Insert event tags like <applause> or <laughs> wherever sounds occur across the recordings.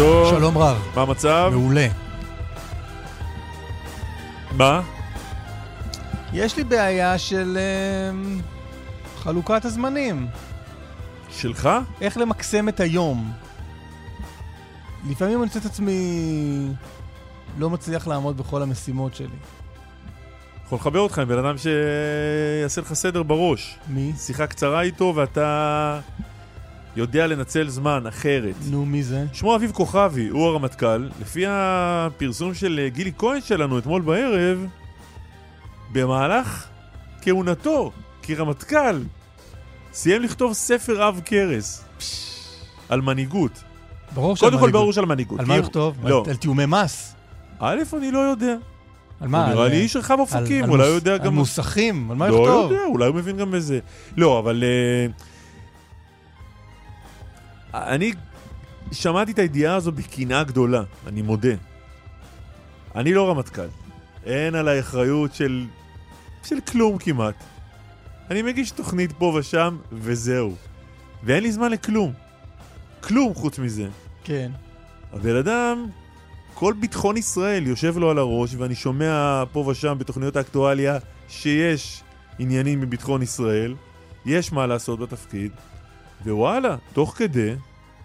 טוב. שלום רב. מה המצב? מעולה. מה? יש לי בעיה של אמ, חלוקת הזמנים. שלך? איך למקסם את היום. לפעמים אני מוצא את עצמי לא מצליח לעמוד בכל המשימות שלי. יכול לחבר אותך עם בן אדם שיעשה לך סדר בראש. מי? שיחה קצרה איתו ואתה יודע לנצל זמן אחרת. נו, מי זה? שמו אביב כוכבי, הוא הרמטכ"ל. לפי הפרסום של גילי כהן שלנו אתמול בערב, במהלך כהונתו כרמטכ"ל, סיים לכתוב ספר עב כרס על מנהיגות. ברור שעל קודם כל מנהיגות. ברור שעל מנהיגות. על מה הוא- לכתוב? לא. על- על תיאומי מס? א', אני לא יודע. על מה? הוא נראה על- לי איש רחב על- אופקים, על אולי הוא יודע על גם... מוסכים? על מה לא לכתוב? יודע, אולי הוא מבין גם בזה. לא, אבל... אה, אני שמעתי את הידיעה הזו בקנאה גדולה, אני מודה. אני לא רמטכ"ל. אין עליי אחריות של... של כלום כמעט. אני מגיש תוכנית פה ושם, וזהו. ואין לי זמן לכלום. כלום חוץ מזה. כן. הבן אדם, כל ביטחון ישראל יושב לו על הראש, ואני שומע פה ושם בתוכניות האקטואליה שיש עניינים מביטחון ישראל, יש מה לעשות בתפקיד, ווואלה, תוך כדי,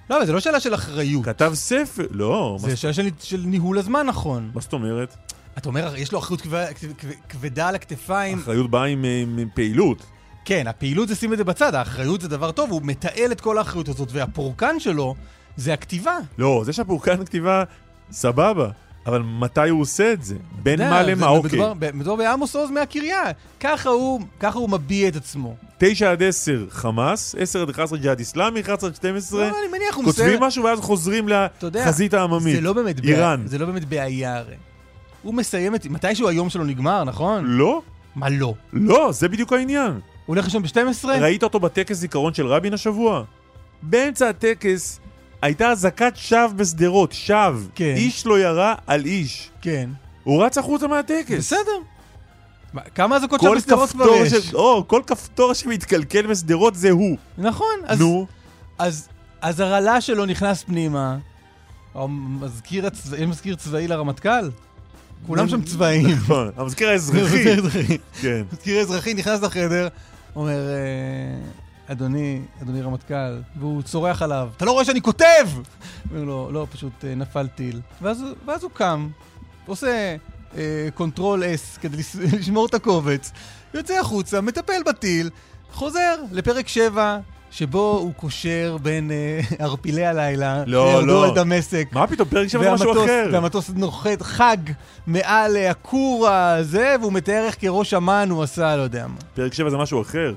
לא, אבל זה לא שאלה של אחריות. כתב ספר, לא, זה שאלה של- של ניהול הזמן נכון. מה זאת אומרת? אתה אומר, יש לו אחריות כבדה- כבדה- כבדה על הכתפיים. אחריות באה עם, עם, עם פעילות. כן, הפעילות זה שים את זה בצד, האחריות זה דבר טוב, הוא מתעל את כל האחריות הזאת, והפורקן שלו זה הכתיבה. לא, זה שהפורקן כתיבה, סבבה, אבל מתי הוא עושה את זה? בין מה למה, אוקיי. מדובר- בעמוס עוז מהקריה. ככה הוא, ככה הוא מביע את עצמו. 9 עד 10 חמאס, 10 עד 11 ג'יהאד איסלאמי, 11 עד 12 לא, אני מניח, הוא כותבים מסיים... משהו ואז חוזרים לחזית העממית. זה לא באמת איראן. זה לא באמת בעיה הרי. הוא מסיים את... מתישהו היום שלו נגמר, נכון? לא, מה לא? הוא לא, זה בדיוק העניין. הולך לישון ב-12? ראית אותו בטקס זיכרון של רבין השבוע? באמצע הטקס הייתה אזעקת שווא בשדרות, שווא. כן. איש לא ירה על איש. כן. הוא רץ החוצה מהטקס. בסדר. מה, כמה אזעקות כל בשדרות כבר יש? ש... או, כל כפתור שמתקלקל בשדרות זה הוא. נכון, אז... נו, אז, אז הרעלה שלו נכנס פנימה. המזכיר, הצבא, יש מזכיר צבאי לרמטכ"ל? כולם שם צבאיים. <laughs> נכון, המזכיר האזרחי. כן. מזכיר אזרחי נכנס לחדר, אומר, אה, אדוני, אדוני רמטכ"ל, והוא צורח עליו, אתה לא רואה שאני כותב? אומר לו, לא, פשוט אה, נפל טיל. ואז, ואז הוא קם, עושה Control S כדי לס- <laughs> לשמור את הקובץ, יוצא החוצה, מטפל בטיל, חוזר לפרק 7, שבו הוא קושר בין אה, <laughs> ערפילי הלילה, לא, לירדו לא. על דמשק. מה פתאום, פרק שבע זה משהו אחר. והמטוס נוחת חג מעל אה, הכור הזה, והוא מתאר איך כראש אמ"ן הוא עשה, לא יודע מה. פרק 7 זה משהו אחר.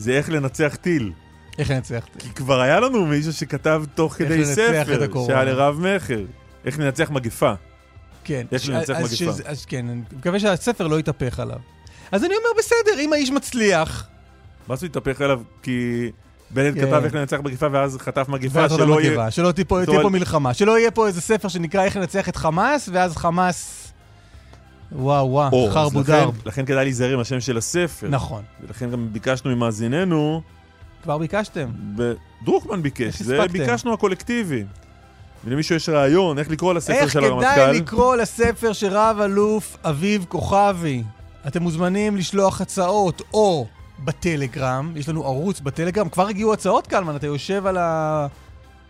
זה איך לנצח טיל. איך ננצח? כי כבר היה לנו מישהו שכתב תוך כדי לנצח ספר. שהיה לרב מכר. איך לנצח מגפה. כן. איך לנצח מגפה. שזה- אז כן, אני מקווה שהספר לא יתהפך עליו. אז אני אומר, בסדר, אם האיש מצליח, מה זה התהפך עליו? כי בנט כן. כתב איך לנצח מגפה ואז חטף מגפה עוד שלא יהיה... שלא תהיה פה- מלחמה, שלא יהיה פה איזה ספר שנקרא איך לנצח את חמאס, ואז חמאס... וואו או, וואו, חרבו דרב. לכן כדאי להיזהר עם השם של הספר. נכון. ולכן גם ביקשנו ממאזיננו, כבר ביקשתם. ב- דרוקמן ביקש, איך זה? ביקשנו הקולקטיבי. ולמישהו יש רעיון איך לקרוא לספר איך של כדאי הרמטכ"ל. לקרוא לספר של רב-אלוף אביב כוכבי? אתם מוזמנים לשלוח הצעות או בטלגרם, יש לנו ערוץ בטלגרם, כבר הגיעו הצעות קלמן, אתה יושב על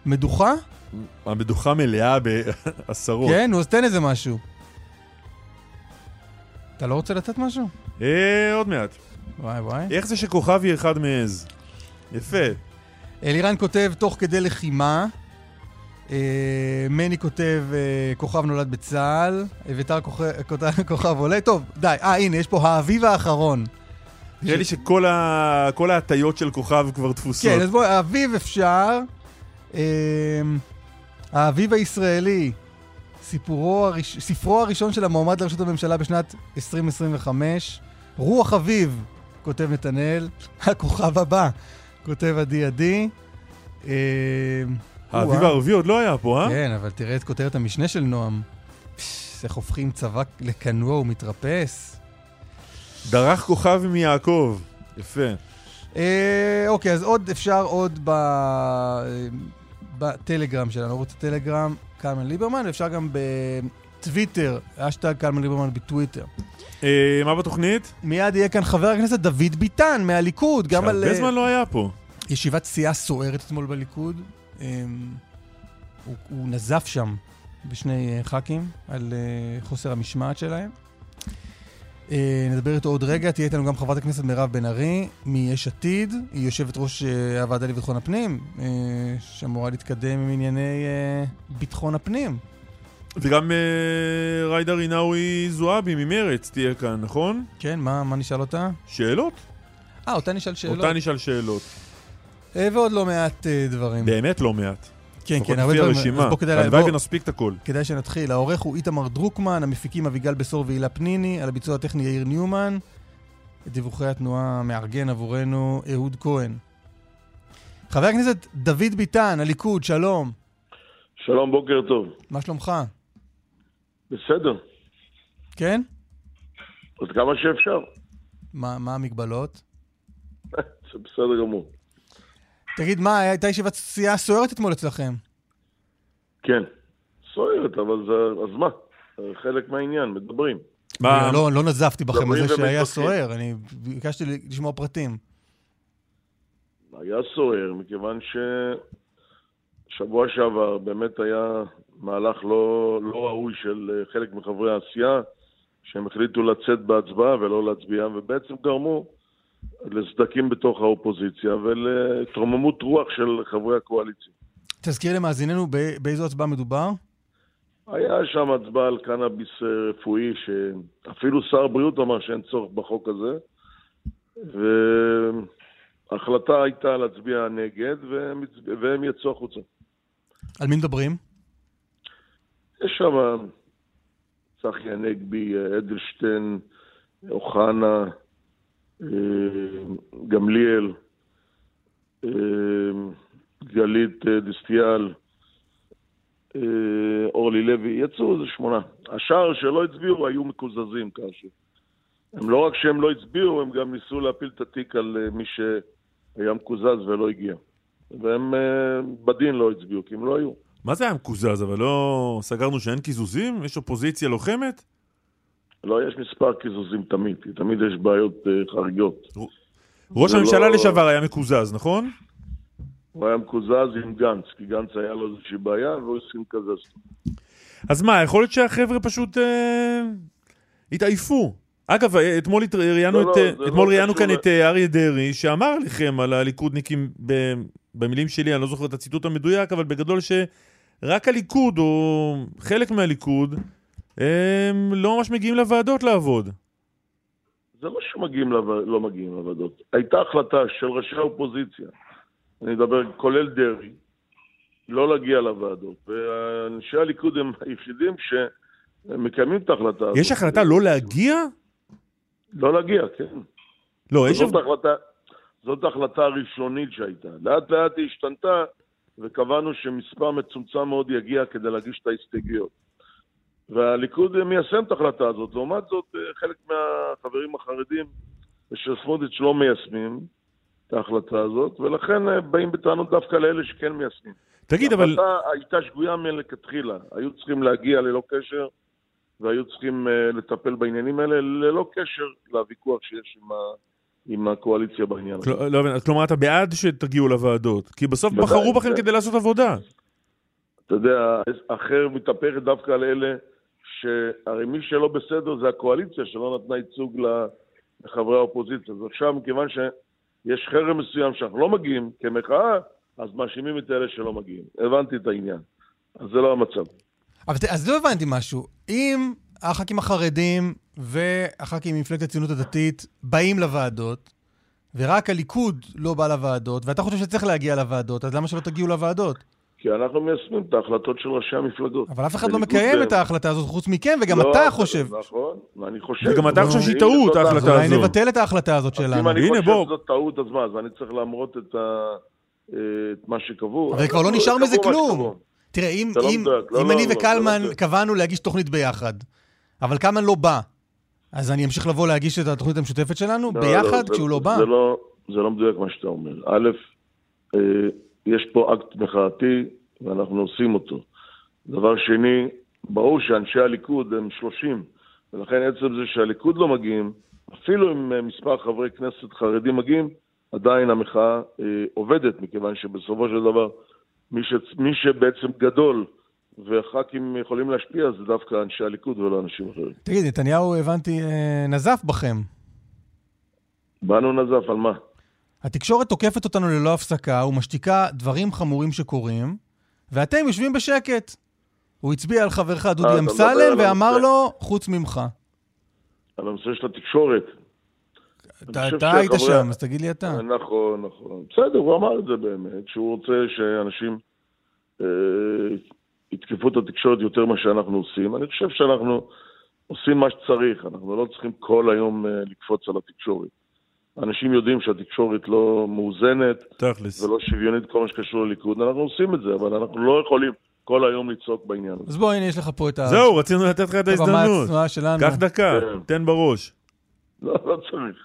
המדוכה? המדוכה מלאה בעשרות. כן, נו, אז תן איזה משהו. אתה לא רוצה לתת משהו? אה, עוד מעט. וואי וואי. איך זה שכוכבי אחד מעז? יפה. אלירן כותב, תוך כדי לחימה, אה, מני כותב, אה, כוכב נולד בצה"ל, אביתר כוכב- <laughs> כוכב עולה. טוב, די. אה, הנה, יש פה האביב האחרון. נראה לי שכל ה- ההטיות של כוכב כבר תפוסות. כן, אז בואי, האביב אפשר. אה, האביב הישראלי, סיפורו הראש... ספרו הראשון של המועמד לראשות הממשלה בשנת 2025. רוח אביב, כותב נתנאל. <laughs> הכוכב הבא, כותב עדי עדי. אה, האביב או-אה. הערבי עוד לא היה פה, אה? כן, אבל תראה את כותרת המשנה של נועם. איך הופכים צבא לקנוע ומתרפס. דרך כוכב מיעקב. יפה. אה, אוקיי, אז עוד אפשר עוד ב... בטלגרם שלנו, ערוץ הטלגרם, קלמן ליברמן, ואפשר גם בטוויטר, אשטג קלמן ליברמן בטוויטר. אה, מה בתוכנית? מיד יהיה כאן חבר הכנסת דוד ביטן מהליכוד, גם על שהרבה אה, זמן לא היה פה. ישיבת סיעה סוערת אתמול בליכוד. אה, הוא, נזף שם בשני ח"כים על חוסר המשמעת שלהם. אה, נדבר איתו עוד רגע, תהיה איתנו גם חברת הכנסת מירב בן ארי מיש עתיד, היא יושבת ראש אה, הוועדה לביטחון הפנים, אה, שאמורה להתקדם עם ענייני ביטחון הפנים. וגם ג'ידא רינאוי זועבי ממרץ תהיה כאן, נכון? כן, מה, מה נשאל אותה? שאלות? אה, אותה נשאל שאלות. אותה נשאל שאלות. ועוד לא מעט דברים. באמת לא מעט. כן, כן, הרבה דברים. הרשימה. אז בוא כדאי... הלוואי ונספיק את הכל. כדאי שנתחיל. העורך הוא איתמר דרוקמן, המפיקים אביגל בשור והילה פניני, על הביצוע הטכני יאיר ניומן. את דיווחי התנועה מארגן עבורנו אהוד כהן. חבר הכנסת דוד ביטן, הליכוד, שלום. שלום, בוקר טוב. מה שלומך? בסדר, כן? עד כמה שאפשר. מה, מה המגבלות? <laughs> זה בסדר גמור. תגיד, מה, הייתה ישיבת סיעה סוערת אתמול אצלכם? כן, סוערת, אבל זה, אז מה? חלק מהעניין, מדברים. מה? אני לא, לא נזפתי בכם על זה שהיה. סוער, אני ביקשתי לשמוע פרטים. היה סוער, מכיוון ששבוע שעבר באמת היה מהלך לא, לא ראוי של חלק מחברי העשייה, שהם החליטו לצאת בהצבעה ולא להצביע, ובעצם גרמו לסדקים בתוך האופוזיציה ולהתרוממות רוח של חברי הקואליציה. תזכיר למאזיננו באיזו הצבעה מדובר? היה שם הצבעה על קנאביס אה, רפואי, שאפילו שר הבריאות אמר שאין צורך בחוק הזה, וההחלטה הייתה להצביע נגד, והם, והם יצאו החוצה. על מי מדברים? יש שם צחי הנגבי, אה, אדלשטיין, אוחנה, גמליאל, אה, גלית אה, דיסטיאל, אה, אורלי לוי, יצאו איזה שמונה. השאר שלא הצביעו היו מקוזזים כאשר. הם לא רק שהם לא הצביעו, הם גם ניסו להפיל את התיק על אה, מי שהיה מקוזז ולא הגיע. והם אה, בדין לא הצביעו, כי הם לא היו. מה זה היה מקוזז? אבל לא סגרנו שאין קיזוזים? יש אופוזיציה לוחמת? לא, יש מספר קיזוזים תמיד, כי תמיד יש בעיות אה, חריגות. ראש הממשלה לא- לשעבר היה מקוזז, נכון? הוא היה מקוזז עם גנץ, כי גנץ היה לו איזושהי בעיה והוא הסכים לקזז. אז מה, יכול להיות שהחבר'ה פשוט אה, התעייפו. אגב, אה, אתמול ראיינו לא, את, לא, אה, זה אתמול לא ראיינו קשור כאן את אריה דרעי, שאמר לכם על הליכודניקים, ב- במילים שלי, אני לא זוכר את הציטוט המדויק, אבל בגדול שרק הליכוד, או חלק מהליכוד, הם לא ממש מגיעים לוועדות לעבוד. זה לא שמגיעים, לו... לא מגיעים לוועדות. הייתה החלטה של ראשי האופוזיציה, אני מדבר כולל דרעי, לא להגיע לוועדות. ואנשי הליכוד הם היחידים שמקיימים את ההחלטה הזאת. יש החלטה לא להגיע? לא להגיע, כן. לא, יש... זאת החלטה, זאת ההחלטה הראשונית שהייתה. לאט לאט היא השתנתה, וקבענו שמספר מצומצם מאוד יגיע כדי להגיש את ההסתייגויות. והליכוד מיישם את ההחלטה הזאת. לעומת זאת, אה, חלק מהחברים החרדים ושל סמוטריץ' לא מיישמים את ההחלטה הזאת, ולכן אה, באים בטענות דווקא לאלה שכן מיישמים. תגיד, אבל... ההחלטה הייתה שגויה מלכתחילה. היו צריכים להגיע ללא קשר, והיו צריכים לטפל בעניינים האלה ללא קשר לוויכוח שיש עם, ה, עם הקואליציה בעניין הזה. כל- לא מבין, כלומר, אתה בעד שתגיעו לוועדות, כי בסוף בחרו בכם כן. כדי לעשות עבודה. אתה יודע, אחר מתהפכת דווקא על אלה שהרי מי שלא בסדר זה הקואליציה שלא נתנה ייצוג לחברי האופוזיציה. אז עכשיו, מכיוון שיש חרם מסוים שאנחנו לא מגיעים כמחאה, אז מאשימים את אלה שלא מגיעים. הבנתי את העניין. אז זה לא המצב. אבל אז לא הבנתי משהו. אם הח"כים החרדים והח"כים ממפלגת הציונות הדתית באים לוועדות, ורק הליכוד לא בא לוועדות, ואתה חושב שצריך להגיע לוועדות, אז למה שלא תגיעו לוועדות? כי אנחנו מיישמים את ההחלטות של ראשי המפלגות. אבל אף אחד לא מקיים להם. את ההחלטה הזאת חוץ מכם, וגם לא, אתה חושב. נכון, ואני חושב. וגם אתה חושב שהיא טעות, ההחלטה אז אולי. נבטל את ההחלטה הזאת שלנו. אם אני חושב בוא. שזאת טעות, אז מה? אז אני צריך למרות את ה- אה, את מה שקבעו. אבל כבר לא נשאר מזה כלום. תראה, אם, זה לא אם, לא, אם לא, אני לא, זה וקלמן לא מדויק. קבענו להגיש תוכנית ביחד, אבל קלמן לא בא, אז אני אמשיך לבוא להגיש את התוכנית המשותפת שלנו לא, ביחד זה- כשהוא לא בא? זה לא, זה לא מדויק מה שאתה אומר. א', אה, יש פה אקט מחאתי ואנחנו עושים אותו. דבר שני, ברור שאנשי הליכוד הם 30, ולכן עצם זה שהליכוד לא מגיעים, אפילו אם אה, מספר חברי כנסת חרדים מגיעים, עדיין המחאה אה, עובדת, מכיוון שבסופו של דבר מי, ש... מי שבעצם גדול וח"כים יכולים להשפיע זה דווקא אנשי הליכוד ולא אנשים אחרים. תגיד, נתניהו, הבנתי, אה, נזף בכם. באנו נזף על מה? התקשורת תוקפת אותנו ללא הפסקה ומשתיקה דברים חמורים שקורים, ואתם יושבים בשקט. הוא הצביע על חברך דודי אתה מדבר אמסלם ואמר. לו, חוץ ממך. על הנושא של התקשורת. אתה היית שם, אז תגיד לי אתה. נכון, נכון. בסדר, הוא אמר את זה באמת, שהוא רוצה שאנשים אה, יתקפו את התקשורת יותר ממה שאנחנו עושים. אני חושב שאנחנו עושים מה שצריך, אנחנו לא צריכים כל היום אה, לקפוץ על התקשורת. אנשים יודעים שהתקשורת לא מאוזנת תכלס. ולא שוויונית כל מה שקשור לליכוד, אנחנו עושים את זה, אבל אנחנו לא יכולים כל היום לצעוק בעניין הזה. אז בוא, הנה, יש לך פה את ה... זהו, רצינו לתת לך את ההזדמנות. הצנועה שלנו. קח דקה, כן. תן בראש. לא, לא צריך.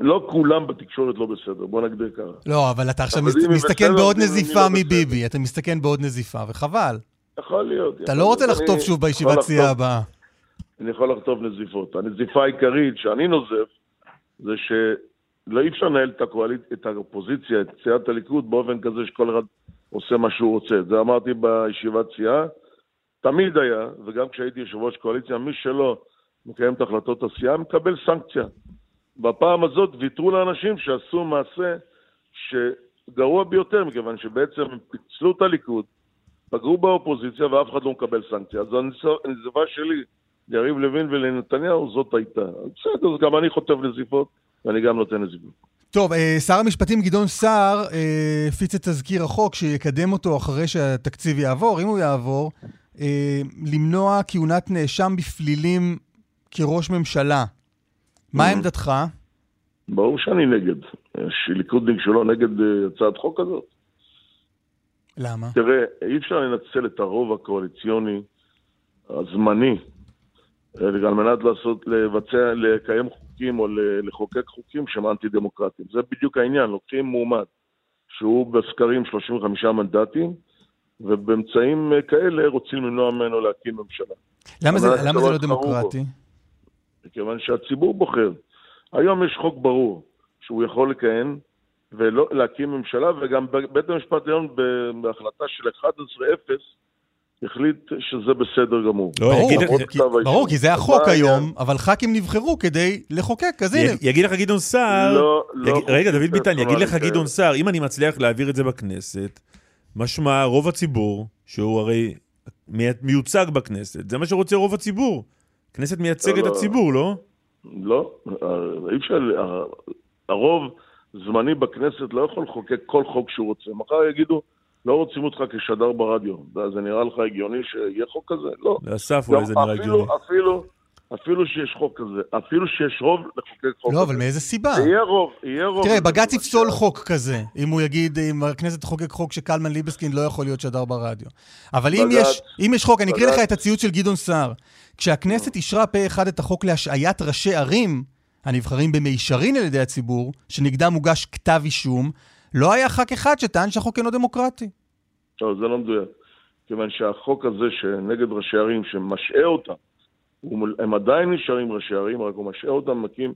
לא כולם בתקשורת לא בסדר, בוא נגדיר ככה. לא, אבל אתה עכשיו מס- מסתכן בעוד מי נזיפה לא? מביבי. אתה מסתכן בעוד נזיפה, וחבל. יכול להיות. אתה יכול לא רוצה להיות. לחטוף אני שוב בישיבת סיעה הבאה. אני יכול לחטוף נזיפות. הנזיפה העיקרית שאני נוזף, זה שלא אי אפשר לנהל את, הקואליצ... את האופוזיציה, את סיעת הליכוד, באופן כזה שכל אחד עושה מה שהוא רוצה. זה אמרתי בישיבת סיעה. תמיד היה, וגם כשהייתי יושב ראש קואליציה, מי שלא מקיים את החלטות הסיעה מקבל סנקציה. בפעם הזאת ויתרו לאנשים שעשו מעשה שגרוע ביותר, מכיוון שבעצם הם פיצלו את הליכוד, פגעו באופוזיציה ואף אחד לא מקבל סנקציה. אז הנז- הנזיפה שלי ליריב לוין ולנתניהו זאת הייתה. בסדר, אז גם אני חוטף נזיפות ואני גם נותן נזיפות. טוב, אה, שר המשפטים גדעון סער אה, הפיץ את תזכיר החוק שיקדם אותו אחרי שהתקציב יעבור, אם הוא יעבור, אה, למנוע כהונת נאשם בפלילים כראש ממשלה. מה Mhm. עמדתך? ברור שאני נגד. יש ליכודניק שלא נגד הצעת חוק כזאת. למה? תראה, אי אפשר לנצל את הרוב הקואליציוני הזמני על מנת לעשות, לבצע, לקיים חוקים או לחוקק חוקים שהם אנטי דמוקרטיים. זה בדיוק העניין, לוקחים מועמד שהוא בסקרים 35 מנדטים, ובאמצעים אה, כאלה רוצים למנוע ממנו להקים ממשלה. למה זה, למה זה לא בו. דמוקרטי? מכיוון שהציבור בוחר. היום יש חוק ברור שהוא יכול לכהן ולא להקים ממשלה, וגם בית המשפט העליון בהחלטה של 11-0 החליט שזה בסדר גמור. לא, ברור, יגיד- למרות י- כתב האישום. ברור, כי זה החוק היום, העניין? אבל ח"כים נבחרו כדי לחוקק, אז הנה. י- יגיד לך גדעון סער, לא, לא יגיד- רגע, דוד ביטן, יגיד לך פרסונלי גדעון. סער, אם אני מצליח להעביר את זה בכנסת, משמע רוב הציבור, שהוא הרי מי- מיוצג בכנסת, זה מה שרוצה רוב הציבור. כנסת מייצגת לא, את לא. הציבור, לא? לא, אה, אי אפשר, ה- הרוב זמני בכנסת לא יכול לחוקק כל חוק שהוא רוצה. מחר יגידו, לא רוצים אותך כשדר ברדיו. זה נראה לך הגיוני שיהיה חוק כזה? לא. לאסף אולי זה נראה הגיוני. אפילו, אפילו שיש חוק כזה, אפילו שיש רוב לחוקק חוק לא, כזה. אבל מאיזה סיבה? יהיה רוב, יהיה רוב. תראה. בג"ץ יפסול חוק כזה, אם הוא יגיד, אם הכנסת תחוקק חוק שקלמן ליבסקין לא יכול להיות שדר ברדיו. אבל אם בג"ץ- יש, אם יש חוק, אני אקריא לך בג"ץ- את הציוץ של גדעון סער. כשהכנסת אישרה פה אחד את החוק להשעיית ראשי ערים, הנבחרים במישרין על ידי הציבור, שנגדם הוגש כתב אישום, לא היה ח"כ אחד שטען שהחוק אינו דמוקרטי. לא, זה לא מדויק. כיוון שהחוק הזה שנגד ראשי ערים, שמשעה אותם, הם עדיין נשארים ראשי ערים, רק הוא משעה אותם, מקים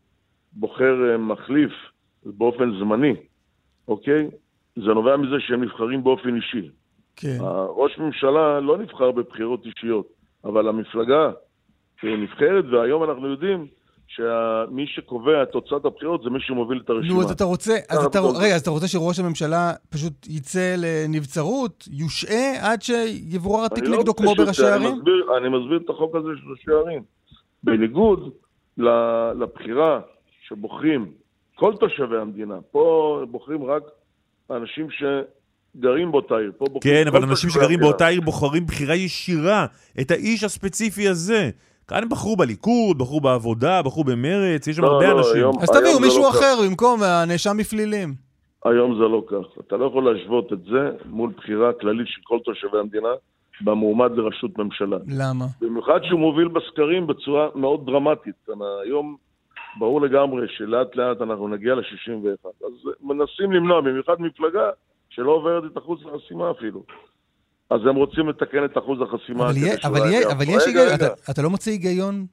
בוחר אה, מחליף באופן זמני, אוקיי? זה נובע מזה שהם נבחרים באופן אישי. כן. ראש ממשלה לא נבחר בבחירות אישיות, אבל המפלגה נבחרת, והיום אנחנו יודעים שמי שקובע את תוצאת הבחירות זה מי שמוביל את הרשימה. נו, אז אתה רוצה, אז אתה. רגע, אז אתה רוצה שראש הממשלה פשוט יצא לנבצרות, יושעה עד שיבורר התיק לא נגדו רוצה כמו בראשי? אני מסביר, אני מסביר את החוק הזה של ראשי הערים. בניגוד ל- לבחירה שבוחרים כל תושבי המדינה, פה בוחרים רק האנשים שגרים באותה עיר. פה בוחרים כן, אבל אנשים שגרים. באותה עיר בוחרים בחירה ישירה את האיש הספציפי הזה. כאן הם בחרו בליכוד, בחרו בעבודה, בחרו במרץ, יש שם לא, הרבה לא, אנשים. היום- אז תביאו מישהו לא כך. אחר במקום הנאשם בפלילים. היום זה לא כך. אתה לא יכול להשוות את זה מול בחירה כללית של כל תושבי המדינה במועמד לראשות ממשלה. למה? במיוחד שהוא מוביל בסקרים בצורה מאוד דרמטית. אני- היום ברור לגמרי שלאט לאט אנחנו נגיע ל-61. אז מנסים למנוע, במיוחד מפלגה שלא עוברת את אחוז החסימה אפילו. אז הם רוצים לתקן את אחוז החסימה. אבל שאולי אבל יעבור. אבל יש היגיון. אתה- אתה לא מוצא היגיון?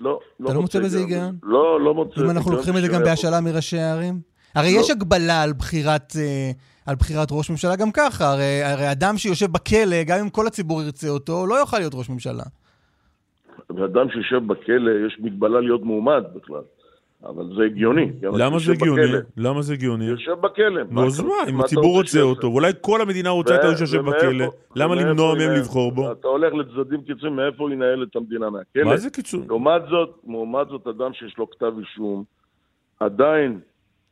לא, אתה לא מוצא בזה היגיון? לא, לא מוצא. אם אנחנו לוקחים את זה גם בהשאלה מראשי הערים? הרי לא. יש הגבלה על בחירת, אה, על בחירת ראש ממשלה גם ככה, הרי, הרי אדם שיושב בכלא, גם אם כל הציבור ירצה אותו, לא יוכל להיות ראש ממשלה. פה. ואדם שיושב בכלא, יש מגבלה להיות מועמד בכלל. אבל זה הגיוני. למה זה הגיוני? למה זה הגיוני? יושב בכלא. נו, אז מה, אם הציבור רוצה? אותו, ואולי כל המדינה רוצה את האיש שיושב בכלא, למה למנוע מהם? לבחור בו? אתה הולך לצדדים קיצוניים, מאיפה הוא ינהל את המדינה? מהכלא? מה זה קיצור? לעומת זאת, לעומת זאת, אדם שיש לו כתב אישום, עדיין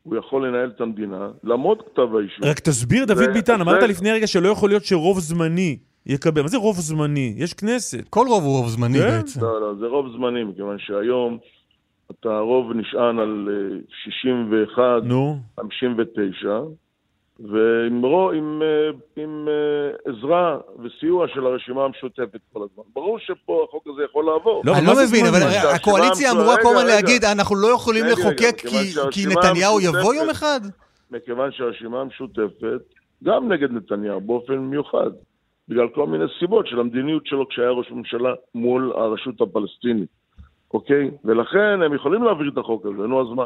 הוא יכול לנהל את המדינה, למרות כתב האישום. רק תסביר, דוד ביטן, אמרת לפני רגע שלא יכול להיות שרוב זמני יקבל. מה זה רוב זמני? יש כנסת. כל רוב הוא רוב זמני כן? בעצם. לא, לא, זה רוב זמני, מכיוון שהיום אתה הרוב נשען על אה, 61, נו. 59, ועם רו- עם, אה, עם אה, עזרה וסיוע של הרשימה המשותפת כל הזמן. ברור שפה החוק הזה יכול לעבור. לא, אני לא מבין, אבל הקואליציה אמורה כל הזמן רגע, להגיד, אנחנו לא יכולים לחוקק כי- כי נתניהו יבוא יום אחד? מכיוון שהרשימה המשותפת גם נגד נתניהו באופן מיוחד, בגלל כל מיני סיבות של המדיניות שלו כשהיה ראש ממשלה מול הרשות הפלסטינית, אוקיי? ולכן הם יכולים להעביר את החוק הזה, נו אז מה?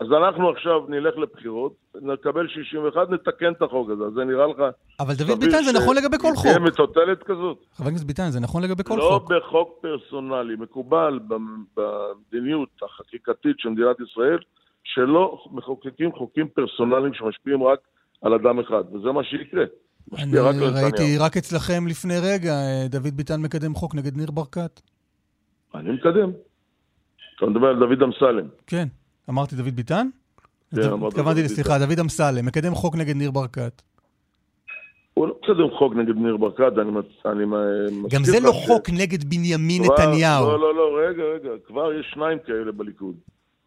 אז אנחנו עכשיו נלך לבחירות, נקבל 61, נתקן את החוק הזה, אז זה נראה לך... אבל דוד ביטן, זה נכון לגבי כל חוק. תהיה מטוטלת כזאת? חבר הכנסת ביטן, זה נכון לגבי כל לא חוק. בחוק פרסונלי, מקובל במ- במדיניות החקיקתית של מדינת ישראל, שלא מחוקקים חוקים פרסונליים שמשפיעים רק על אדם אחד, וזה מה שיקרה. אני רק ראיתי. רק אצלכם לפני רגע, אה, דוד ביטן מקדם חוק נגד ניר ברקת. אני מקדם. אתה מדבר על דוד אמסלם. כן. אמרתי דוד ביטן? כן, אז אמרת התכוונתי, דוד סליחה, דוד אמסלם, מקדם חוק נגד ניר ברקת. הוא לא מקדם חוק נגד ניר ברקת, אני, מצ- אני מ- גם זה לא חוק נגד בנימין נתניהו. לא, לא, לא, רגע, רגע, כבר יש שניים כאלה בליכוד.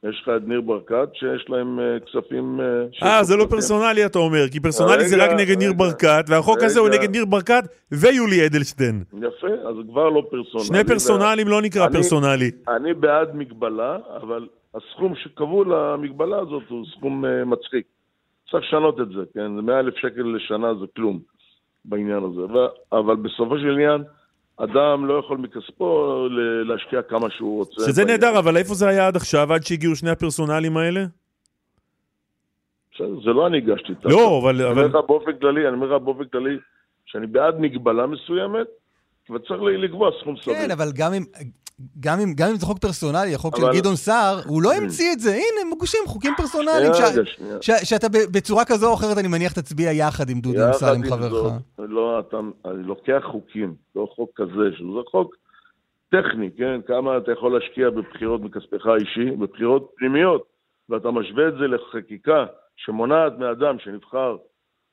יש לך את ניר ברקת, שיש להם אה, כספים... אה, לו זה לא. פרסונלי, אתה אומר, כי פרסונלי זה רגע, רק נגד ניר רגע, ברקת, והחוק הזה הוא רגע. נגד ניר ברקת ויולי אדלשטיין. יפה, אז זה כבר לא פרסונלי. שני פרסונלים לא נקרא אני- פרסונלי. אני בעד מגבלה, אבל הסכום שקבעו למגבלה הזאת הוא סכום אה, מצחיק. צריך לשנות את זה, כן? זה 100 אלף שקל לשנה זה כלום בעניין הזה. ו- אבל בסופו של עניין, אדם לא יכול מכספו להשקיע כמה שהוא רוצה. שזה. נהדר, אבל איפה זה היה עד עכשיו, עד שהגיעו שני הפרסונלים האלה? בסדר, זה לא אני הגשתי את לא, אבל... אני אומר אבל... לך באופן כללי, אני אומר לך באופן כללי, שאני בעד מגבלה מסוימת, וצריך לקבוע סכום סביר. כן, אבל גם אם... גם אם, גם אם זה חוק פרסונלי, החוק של אבל- גדעון סער, הוא לא המציא את זה. הנה, מוגשים חוקים פרסונליים. ש- שנייה. ש- שאתה בצורה כזו או אחרת, אני מניח, תצביע יחד עם דודי אמסלם, עם חברך. לא, אתה, אני לוקח חוקים, לא חוק כזה, שזה חוק טכני, כן? כמה אתה יכול להשקיע בבחירות מכספך האישי, בבחירות פנימיות, ואתה משווה את זה לחקיקה שמונעת מאדם שנבחר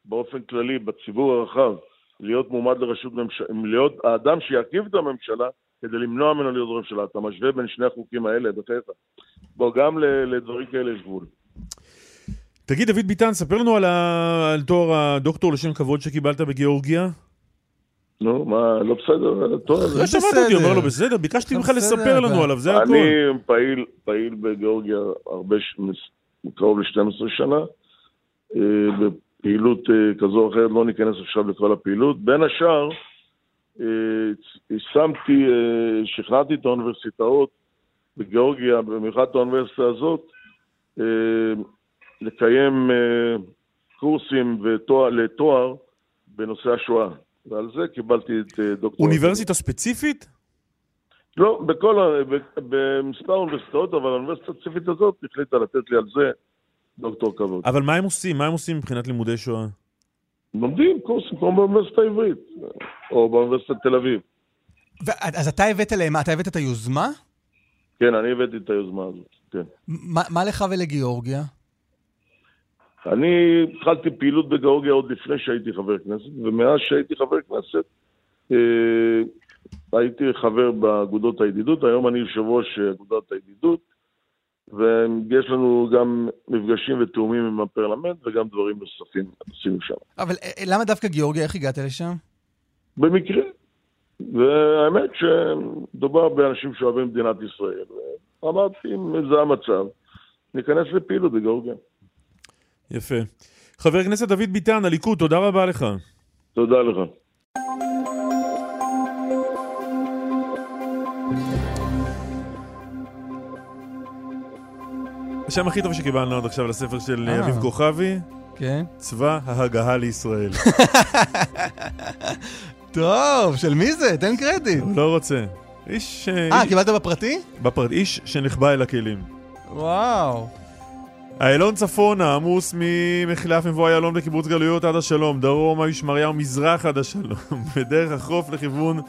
באופן כללי בציבור הרחב להיות מועמד לראשות ממשלה, להיות האדם שירכיב את הממשלה כדי למנוע ממנו להיות ראש ממשלה. אתה משווה בין שני החוקים האלה, בחייך. בוא, גם ל- לדברים כאלה יש גבול. תגיד, דוד ביטן, ספר לנו על, ה... על תואר הדוקטור לשם כבוד שקיבלת בגיאורגיה. נו, מה, לא בסדר, טוב. לא שמעת אותי. אומר לו, בסדר, ביקשתי ממך לספר לנו עליו, זה הכל. אני פעיל, פעיל בגיאורגיה הרבה, קרוב ל-12 שנה, אה, בפעילות אה, כזו או אחרת, לא ניכנס עכשיו לכל הפעילות. בין השאר, אה, יישמתי, אה, שכנעתי את האוניברסיטאות בגיאורגיה, במיוחד את האוניברסיטה הזאת, אה, לקיים קורסים ותואר, לתואר בנושא השואה. ועל זה קיבלתי את דוקטור... אוניברסיטה ספציפית? לא, בכל, במספר אוניברסיטאות, אבל האוניברסיטה הספציפית הזאת החליטה לתת לי על זה דוקטור כבוד. אבל מה הם עושים? מה הם עושים מבחינת לימודי שואה? לומדים קורסים כמו באוניברסיטה העברית, או באוניברסיטת תל אביב. אז אתה הבאת להם, אתה הבאת את היוזמה? כן, אני הבאתי את היוזמה הזאת, כן. מה מה לך ולגיאורגיה? אני התחלתי פעילות בגיאורגיה עוד לפני שהייתי חבר כנסת, ומאז שהייתי חבר כנסת אה, הייתי חבר באגודות הידידות, היום אני יושב ראש אגודת הידידות, ויש לנו גם מפגשים ותאומים עם הפרלמנט וגם דברים נוספים עשינו שם. אבל אה, למה דווקא גיאורגיה? איך הגעת לשם? במקרה. והאמת שמדובר באנשים שאוהבים מדינת ישראל. ואמרתי, אם זה המצב, ניכנס לפעילות בגיאורגיה. יפה. חבר הכנסת דוד ביטן, הליכוד, תודה רבה לך. תודה לך. השם הכי טוב שקיבלנו עד עכשיו לספר של אה. אביב כוכבי, כן. צבא ההגהה לישראל. <laughs> טוב, של מי זה? תן קרדיט. הוא לא רוצה. איש, אה, אה, איש, קיבלת בפרטי? בפרט, איש שנחבא אל הכלים. וואו. איילון צפונה, עמוס ממחלף מבוא איילון בקיבוץ גלויות עד השלום, דרומה משמריהו מזרח עד השלום, <laughs> בדרך החוף לכיוון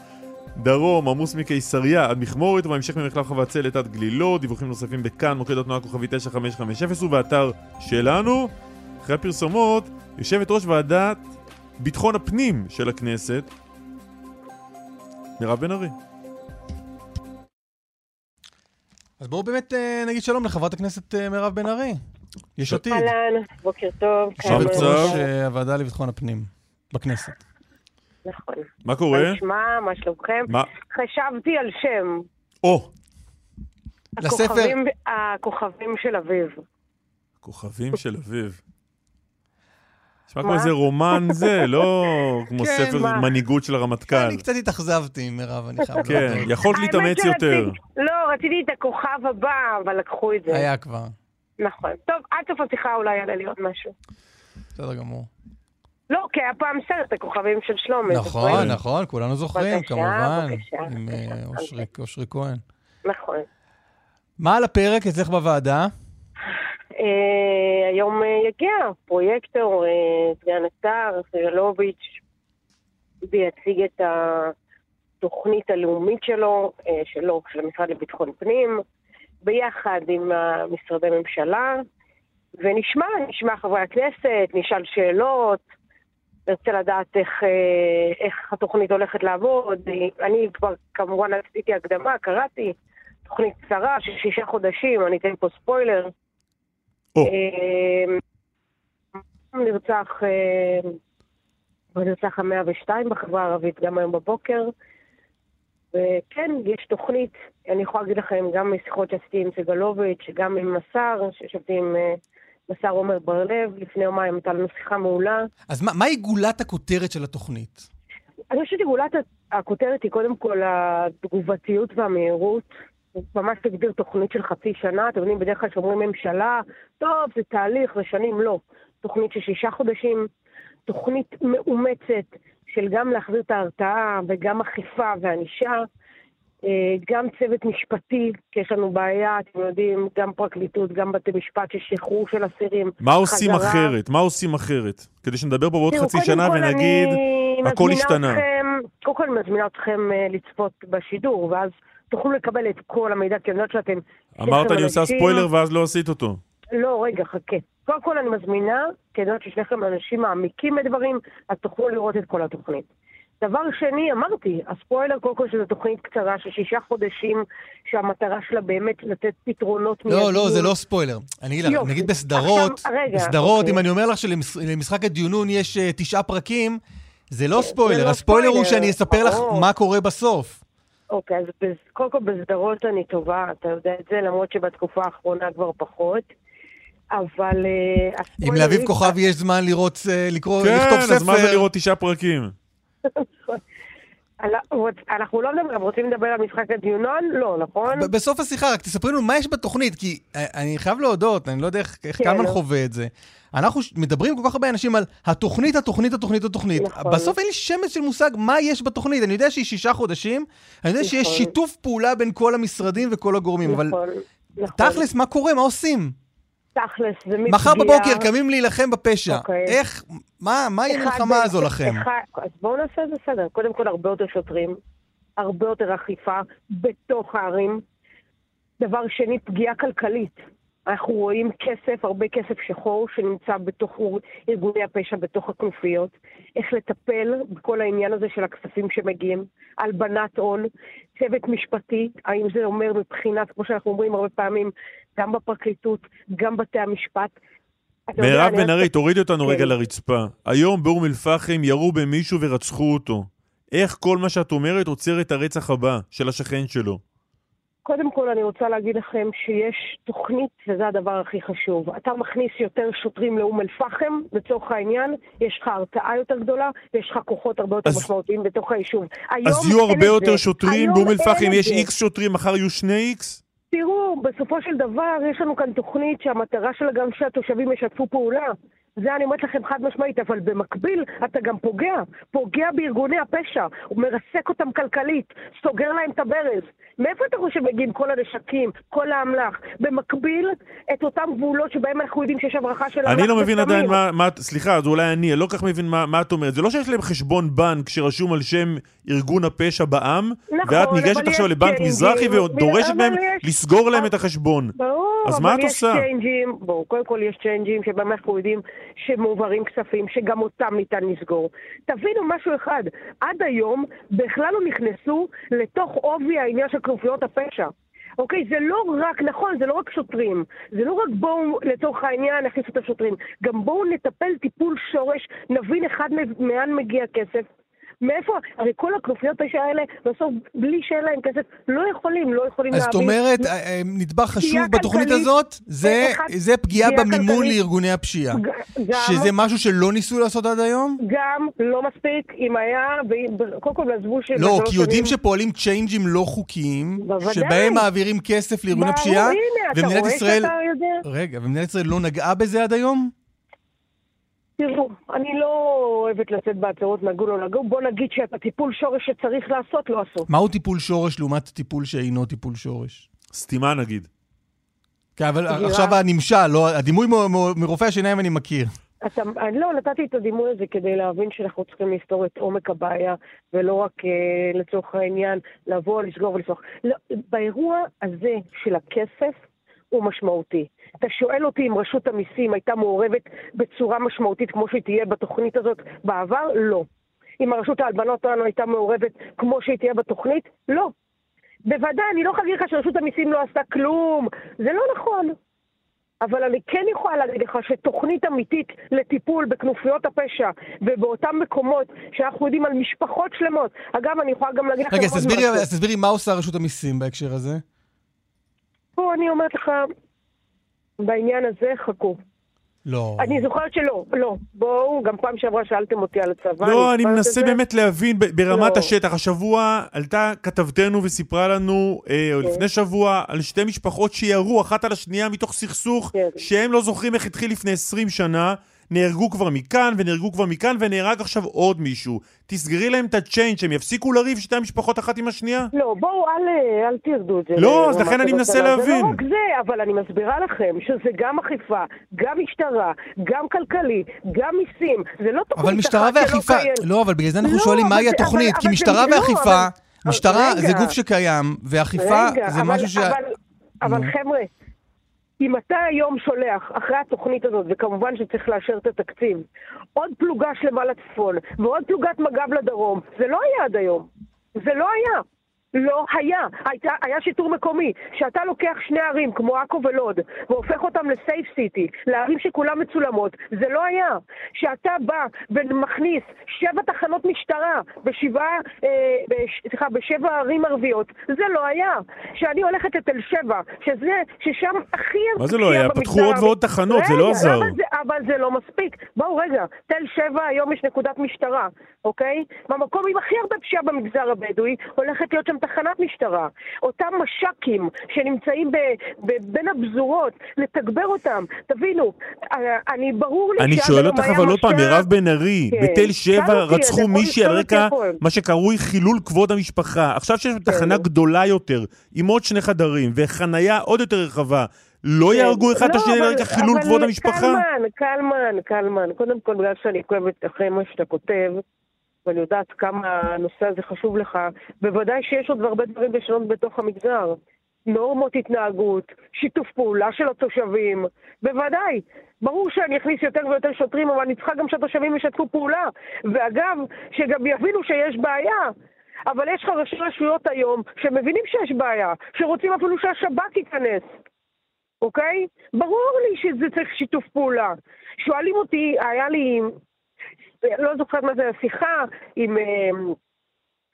דרום, עמוס מקיסריה עד מכמורת, ובהמשך ממחלף חבצלת עד גלילות, דיווחים נוספים בכאן, מוקד התנועה כוכבי 9550 ובאתר שלנו. אחרי הפרסומות, יושבת ראש ועדת ביטחון הפנים של הכנסת, מירב בן ארי. אז בואו באמת אה, נגיד שלום לחברת הכנסת אה, מירב בן ארי. יש עתיד. אהלן, בוקר טוב. יושבת ראש אה, הוועדה לביטחון הפנים בכנסת. נכון. מה קורה? מה נשמע? מה שלומכם? מה? חשבתי על שם. או! לספר- הכוכבים- הכוכבים של אביב. כוכבים של אביב. נשמע? כמו איזה רומן זה, לא כמו כן, ספר מה? מנהיגות של הרמטכ"ל. אני קצת התאכזבתי, מירב, אני חייב כן, להודות. יכולת להתאמץ יותר. לא, רציתי את הכוכב הבא, אבל לקחו את זה. היה כבר. נכון. טוב, עד סוף השיחה אולי יעלה לי עוד משהו. בסדר גמור. לא, כי היה פעם סרט, הכוכבים של שלומי. נכון? נכון, כולנו זוכרים, כמובן. בבקשה, עם אה, בבקשה. אושרי- כהן. נכון. מה על הפרק אצלך בוועדה? אה, היום אה, יגיע פרויקטור, סגן השר, סגלוביץ', ויציג את התוכנית הלאומית שלו, שלו, של המשרד לביטחון פנים, ביחד עם משרדי ממשלה, ונשמע, נשמע חברי הכנסת, נשאל שאלות, נרצה לדעת איך, אה, איך התוכנית הולכת לעבוד. אני כבר כמובן עשיתי הקדמה, קראתי, תוכנית קצרה של שישה חודשים, אני אתן פה ספוילר. אה, נרצח, אה, נרצח המאה ושתיים בחברה הערבית גם היום בבוקר. וכן, יש תוכנית, אני יכולה להגיד לכם, גם משיחות שעשיתי עם סגלוביץ', גם עם השר, שישבתי עם השר עומר בר-לב, לפני יומיים הייתה לנו שיחה מעולה. אז מה- מהי גולת הכותרת של התוכנית? אני חושבת שגולת הכותרת היא קודם כל התגובתיות והמהירות. ממש תגדיר תוכנית של חצי שנה. אתם יודעים, בדרך כלל כשאומרים ממשלה, טוב, זה תהליך, זה שנים, לא. תוכנית של שישה חודשים, תוכנית מאומצת של גם להחזיר את ההרתעה וגם אכיפה וענישה. אה, גם צוות משפטי, כי יש לנו בעיה, אתם יודעים, גם פרקליטות, גם בתי משפט של שחרור של אסירים. מה עושים חזרה. אחרת? מה עושים אחרת? כדי שנדבר פה בעוד חצי שנה כל ונגיד, הכל השתנה. קודם כל אני מזמינה אתכם אה, לצפות בשידור, ואז תוכלו לקבל את כל המידע, כי אני יודעת שאתם... אמרת אני עושה ספוילר ואז לא עשית אותו. לא, רגע, חכה. קודם כל אני מזמינה, כי אני יודעת ששניכם אנשים מעמיקים בדברים, אז תוכלו לראות את כל התוכנית. דבר שני, אמרתי, הספוילר קודם כל שזו תוכנית קצרה של שישה חודשים, שהמטרה שלה באמת לתת פתרונות לא, לא, זה לא ספוילר. אני אגיד לך. נגיד בסדרות, עכשיו, רגע, בסדרות, אוקיי. אם אני אומר לך שלמשחק הדיונון יש אה, תשעה פרקים, זה לא ספוילר. לא הספוילר הוא שאני אספר לך. מה קורה בסוף. אוקיי, אז. קודם כל בסדרות אני טובה, אתה יודע את זה, למרות שבתקופה האחרונה כבר פחות. אבל... אה, אם לאביב כוכבי יש זמן לראות, אה, לקרוא, כן, לכתוב אז מה זה ספר, לראות תשעה פרקים? אנחנו לא מדברים, רוצים לדבר על משחק הדיונון? לא, נכון? בסוף השיחה, רק תספרי לנו מה יש בתוכנית, כי אה, אני חייב להודות, אני לא יודע איך כן. קלמן חווה את זה. אנחנו מדברים כל כך הרבה אנשים על התוכנית, התוכנית, התוכנית, התוכנית. נכון. בסוף אין לי שמץ של מושג מה יש בתוכנית. אני יודע שהיא שישה חודשים, אני יודע שיש נכון. שיתוף פעולה בין כל המשרדים וכל הגורמים, אבל נכון, נכון. תכלס, מה קורה? מה עושים? תכלס, זה מפגיעה. מחר בבוקר קמים להילחם בפשע. אוקיי. איך, מה מה היא אחד המלחמה הזו לכם? אחד- אז בואו נעשה את זה סדר. קודם כל, הרבה יותר שוטרים, הרבה יותר אכיפה בתוך הערים. דבר שני, פגיעה כלכלית. אנחנו רואים כסף, הרבה כסף שחור שנמצא בתוך ארגוני הפשע, בתוך הכנופיות. איך לטפל בכל העניין הזה של הכספים שמגיעים, הלבנת הון, צוות משפטי, האם זה אומר מבחינת, כמו שאנחנו אומרים הרבה פעמים, גם בפרקליטות, גם בתי המשפט. מירב בן ארי, תורידי אותנו כן. רגע לרצפה. היום באום אל-פחם ירו במישהו ורצחו אותו. איך כל מה שאת אומרת עוצר את הרצח הבא של השכן שלו? קודם כל אני רוצה להגיד לכם שיש תוכנית, וזה הדבר הכי חשוב. אתה מכניס יותר שוטרים לאום אל-פחם, לצורך העניין, יש לך הרתעה יותר גדולה, ויש לך כוחות הרבה יותר אז- משמעותיים בתוך היישוב. אז יהיו הרבה יותר זה. שוטרים באום אל-פחם, יש. איקס שוטרים, מחר יהיו שני איקס? תראו, בסופו של דבר יש לנו כאן תוכנית שהמטרה שלה גם שהתושבים ישתפו פעולה. זה אני אומרת לכם חד משמעית, אבל במקביל אתה גם פוגע. פוגע בארגוני הפשע, הוא מרסק אותם כלכלית, סוגר להם את הברז. מאיפה אתה חושב מגיעים כל הנשקים, כל האמל"ח? במקביל, את אותם גבולות שבהם אנחנו יודעים שיש הברחה של אמל"ח אני לא מבין וסמים. עדיין מה, מה, סליחה, אז אולי אני, אני לא כל כך מבין מה, מה את אומרת. זה לא שיש להם חשבון בנק שרשום על שם ארגון הפשע בעם, נכון, ואת ניגשת עכשיו לבנק מזרחי ודורשת מהם יש- לסגור להם את החשבון. ברור, אז מה את עושה? צ'יינג'ים, בואו, קודם כל יש צ'יינג'ים שבהם אנחנו יודעים שמועברים כספים, שגם אותם ניתן לסגור. תבינו משהו אחד, עד היום בכלל לא נכנסו לתוך עובי העניין של כנופיות הפשע. אוקיי, זה לא רק, נכון, זה לא רק שוטרים. זה לא רק בואו, לצורך העניין, נכניס את השוטרים. גם בואו נטפל טיפול שורש, נבין אחד מ- מאין מגיע כסף. מאיפה? הרי כל הכנופיות פשע האלה, בסוף, בלי שאין להם כסף, לא יכולים, לא יכולים אז זאת להעביר. אומרת, אה, אה, נדבך חשוב בתוכנית הזאת, זה- אחד- זה פגיעה במימון כלכלית. לארגוני הפשיעה. גם, שזה משהו שלא ניסו לעשות עד היום? גם לא מספיק, אם היה, קודם כל עזבו ש... לא, כי יודעים שנים- שפועלים צ'יינג'ים לא חוקיים, בוודאי. שבהם מעבירים כסף לארגוני פשיעה, ומדינת ישראל... רגע, ומדינת ישראל לא נגעה בזה עד היום? תראו, אני לא אוהבת לצאת בהצהרות נגעו לא נגעו, בוא נגיד שאת הטיפול שורש שצריך לעשות, לא עשו. מהו טיפול שורש לעומת טיפול שאינו טיפול שורש? סתימה נגיד. כן, אבל סגירה. עכשיו הנמשל, לא, הדימוי מ- מ- מרופא השיניים אני מכיר. אתה, אני לא, נתתי את הדימוי הזה כדי להבין שאנחנו צריכים לפתור את עומק הבעיה, ולא רק אה, לצורך העניין לבוא, לסגור ולסגור. לא, באירוע הזה של הכסף הוא משמעותי. אתה שואל אותי אם רשות המיסים הייתה מעורבת בצורה משמעותית כמו שהיא תהיה בתוכנית הזאת בעבר? לא. אם הרשות ההלבנות הון הייתה מעורבת כמו שהיא תהיה בתוכנית? לא. בוודאי, אני לא יכולה להגיד לך שרשות המיסים לא עשתה כלום. זה לא נכון. אבל אני כן יכולה להגיד לך שתוכנית אמיתית לטיפול בכנופיות הפשע ובאותם מקומות שאנחנו יודעים על משפחות שלמות. אגב, אני יכולה גם להגיד לכם רגע. אז תסבירי מה עושה רשות המיסים בהקשר הזה. פה אני אומרת לך, בעניין הזה חכו. לא. אני זוכרת שלא, לא. בואו, גם פעם שעברה שאלתם אותי על הצבא. לא, אני את מנסה. באמת להבין ברמת לא. השטח. השבוע עלתה כתבתנו וסיפרה לנו, אה, או כן. לפני שבוע, על שתי משפחות שירו אחת על השנייה מתוך סכסוך, כן. שהם לא זוכרים איך התחיל לפני 20 שנה. נהרגו כבר מכאן, ונהרגו כבר מכאן, ונהרג עכשיו עוד מישהו. תסגרי להם את הצ'יינג', שהם יפסיקו לריב שתי המשפחות אחת עם השנייה? לא, בואו, אל, אל תרדו את זה. לא, אז לכן אני מנסה הבטלה. זה להבין. לא רק זה, אבל אני מסבירה לכם שזה גם אכיפה, גם משטרה, גם כלכלי, גם מיסים. זה לא תוכנית אבל משטרה ואכיפה. לא, אבל בגלל זה אנחנו לא, שואלים מהי זה- התוכנית, אבל- כי אבל משטרה זה- לא, ואכיפה, אבל- משטרה רגע. זה גוף שקיים, ואכיפה רגע, זה אבל- משהו ש... אבל, אבל. חבר'ה, אם אתה היום שולח, אחרי התוכנית הזאת, וכמובן שצריך לאשר את התקציב, עוד פלוגה שלמה לצפון, ועוד פלוגת מג"ב לדרום, זה לא היה עד היום. זה לא היה. לא היה. הייתה, היה שיטור מקומי. שאתה לוקח שני ערים, כמו עכו ולוד, והופך אותם לסייף סיטי, לערים שכולן מצולמות, זה לא היה. שאתה בא ומכניס שבע תחנות משטרה בשבעה, אה, בש, סליחה, בשבע ערים ערביות, זה לא היה. שאני הולכת לתל שבע, שזה, ששם הכי... מה זה לא היה? פתחו עוד. ועוד תחנות, זה לא עזר. אבל זה, אבל זה לא מספיק. בואו רגע, תל שבע היום יש נקודת משטרה, אוקיי? במקום עם הכי הרבה פשיעה במגזר הבדואי, הולכת להיות שם תחנת משטרה. אותם מש"קים שנמצאים ב, ב, בין הפזורות, לתגבר אותם. תבינו, אה, אני, ברור לי אני שואל אותך אבל עוד פעם, מש"ק- מירב בן ארי, כן. בתל שבע רצחו מישהי על רקע. מה שקרוי חילול כבוד המשפחה. עכשיו שיש תחנה כן. גדולה יותר, עם עוד שני חדרים, וחנייה עוד יותר רחבה, לא כן. יהרגו אחד את לא, השני על רקע חילול כבוד המשפחה? קלמן, קלמן, קלמן. קודם כל, בגלל שאני עוקבת אחרי מה שאתה כותב, ואני יודעת כמה הנושא הזה חשוב לך, בוודאי שיש עוד הרבה דברים לשנות בתוך המגזר. נורמות התנהגות, שיתוף פעולה של התושבים, בוודאי. ברור שאני אכניס יותר ויותר שוטרים, אבל אני צריכה גם שהתושבים ישתפו פעולה. ואגב, שגם יבינו שיש בעיה. אבל יש לך ראשי רשויות היום שמבינים שיש בעיה, שרוצים אפילו שהשב"כ ייכנס. אוקיי? ברור לי שזה צריך שיתוף פעולה. שואלים אותי, היה לי, לא זוכרת מה זה, שיחה עם... אה,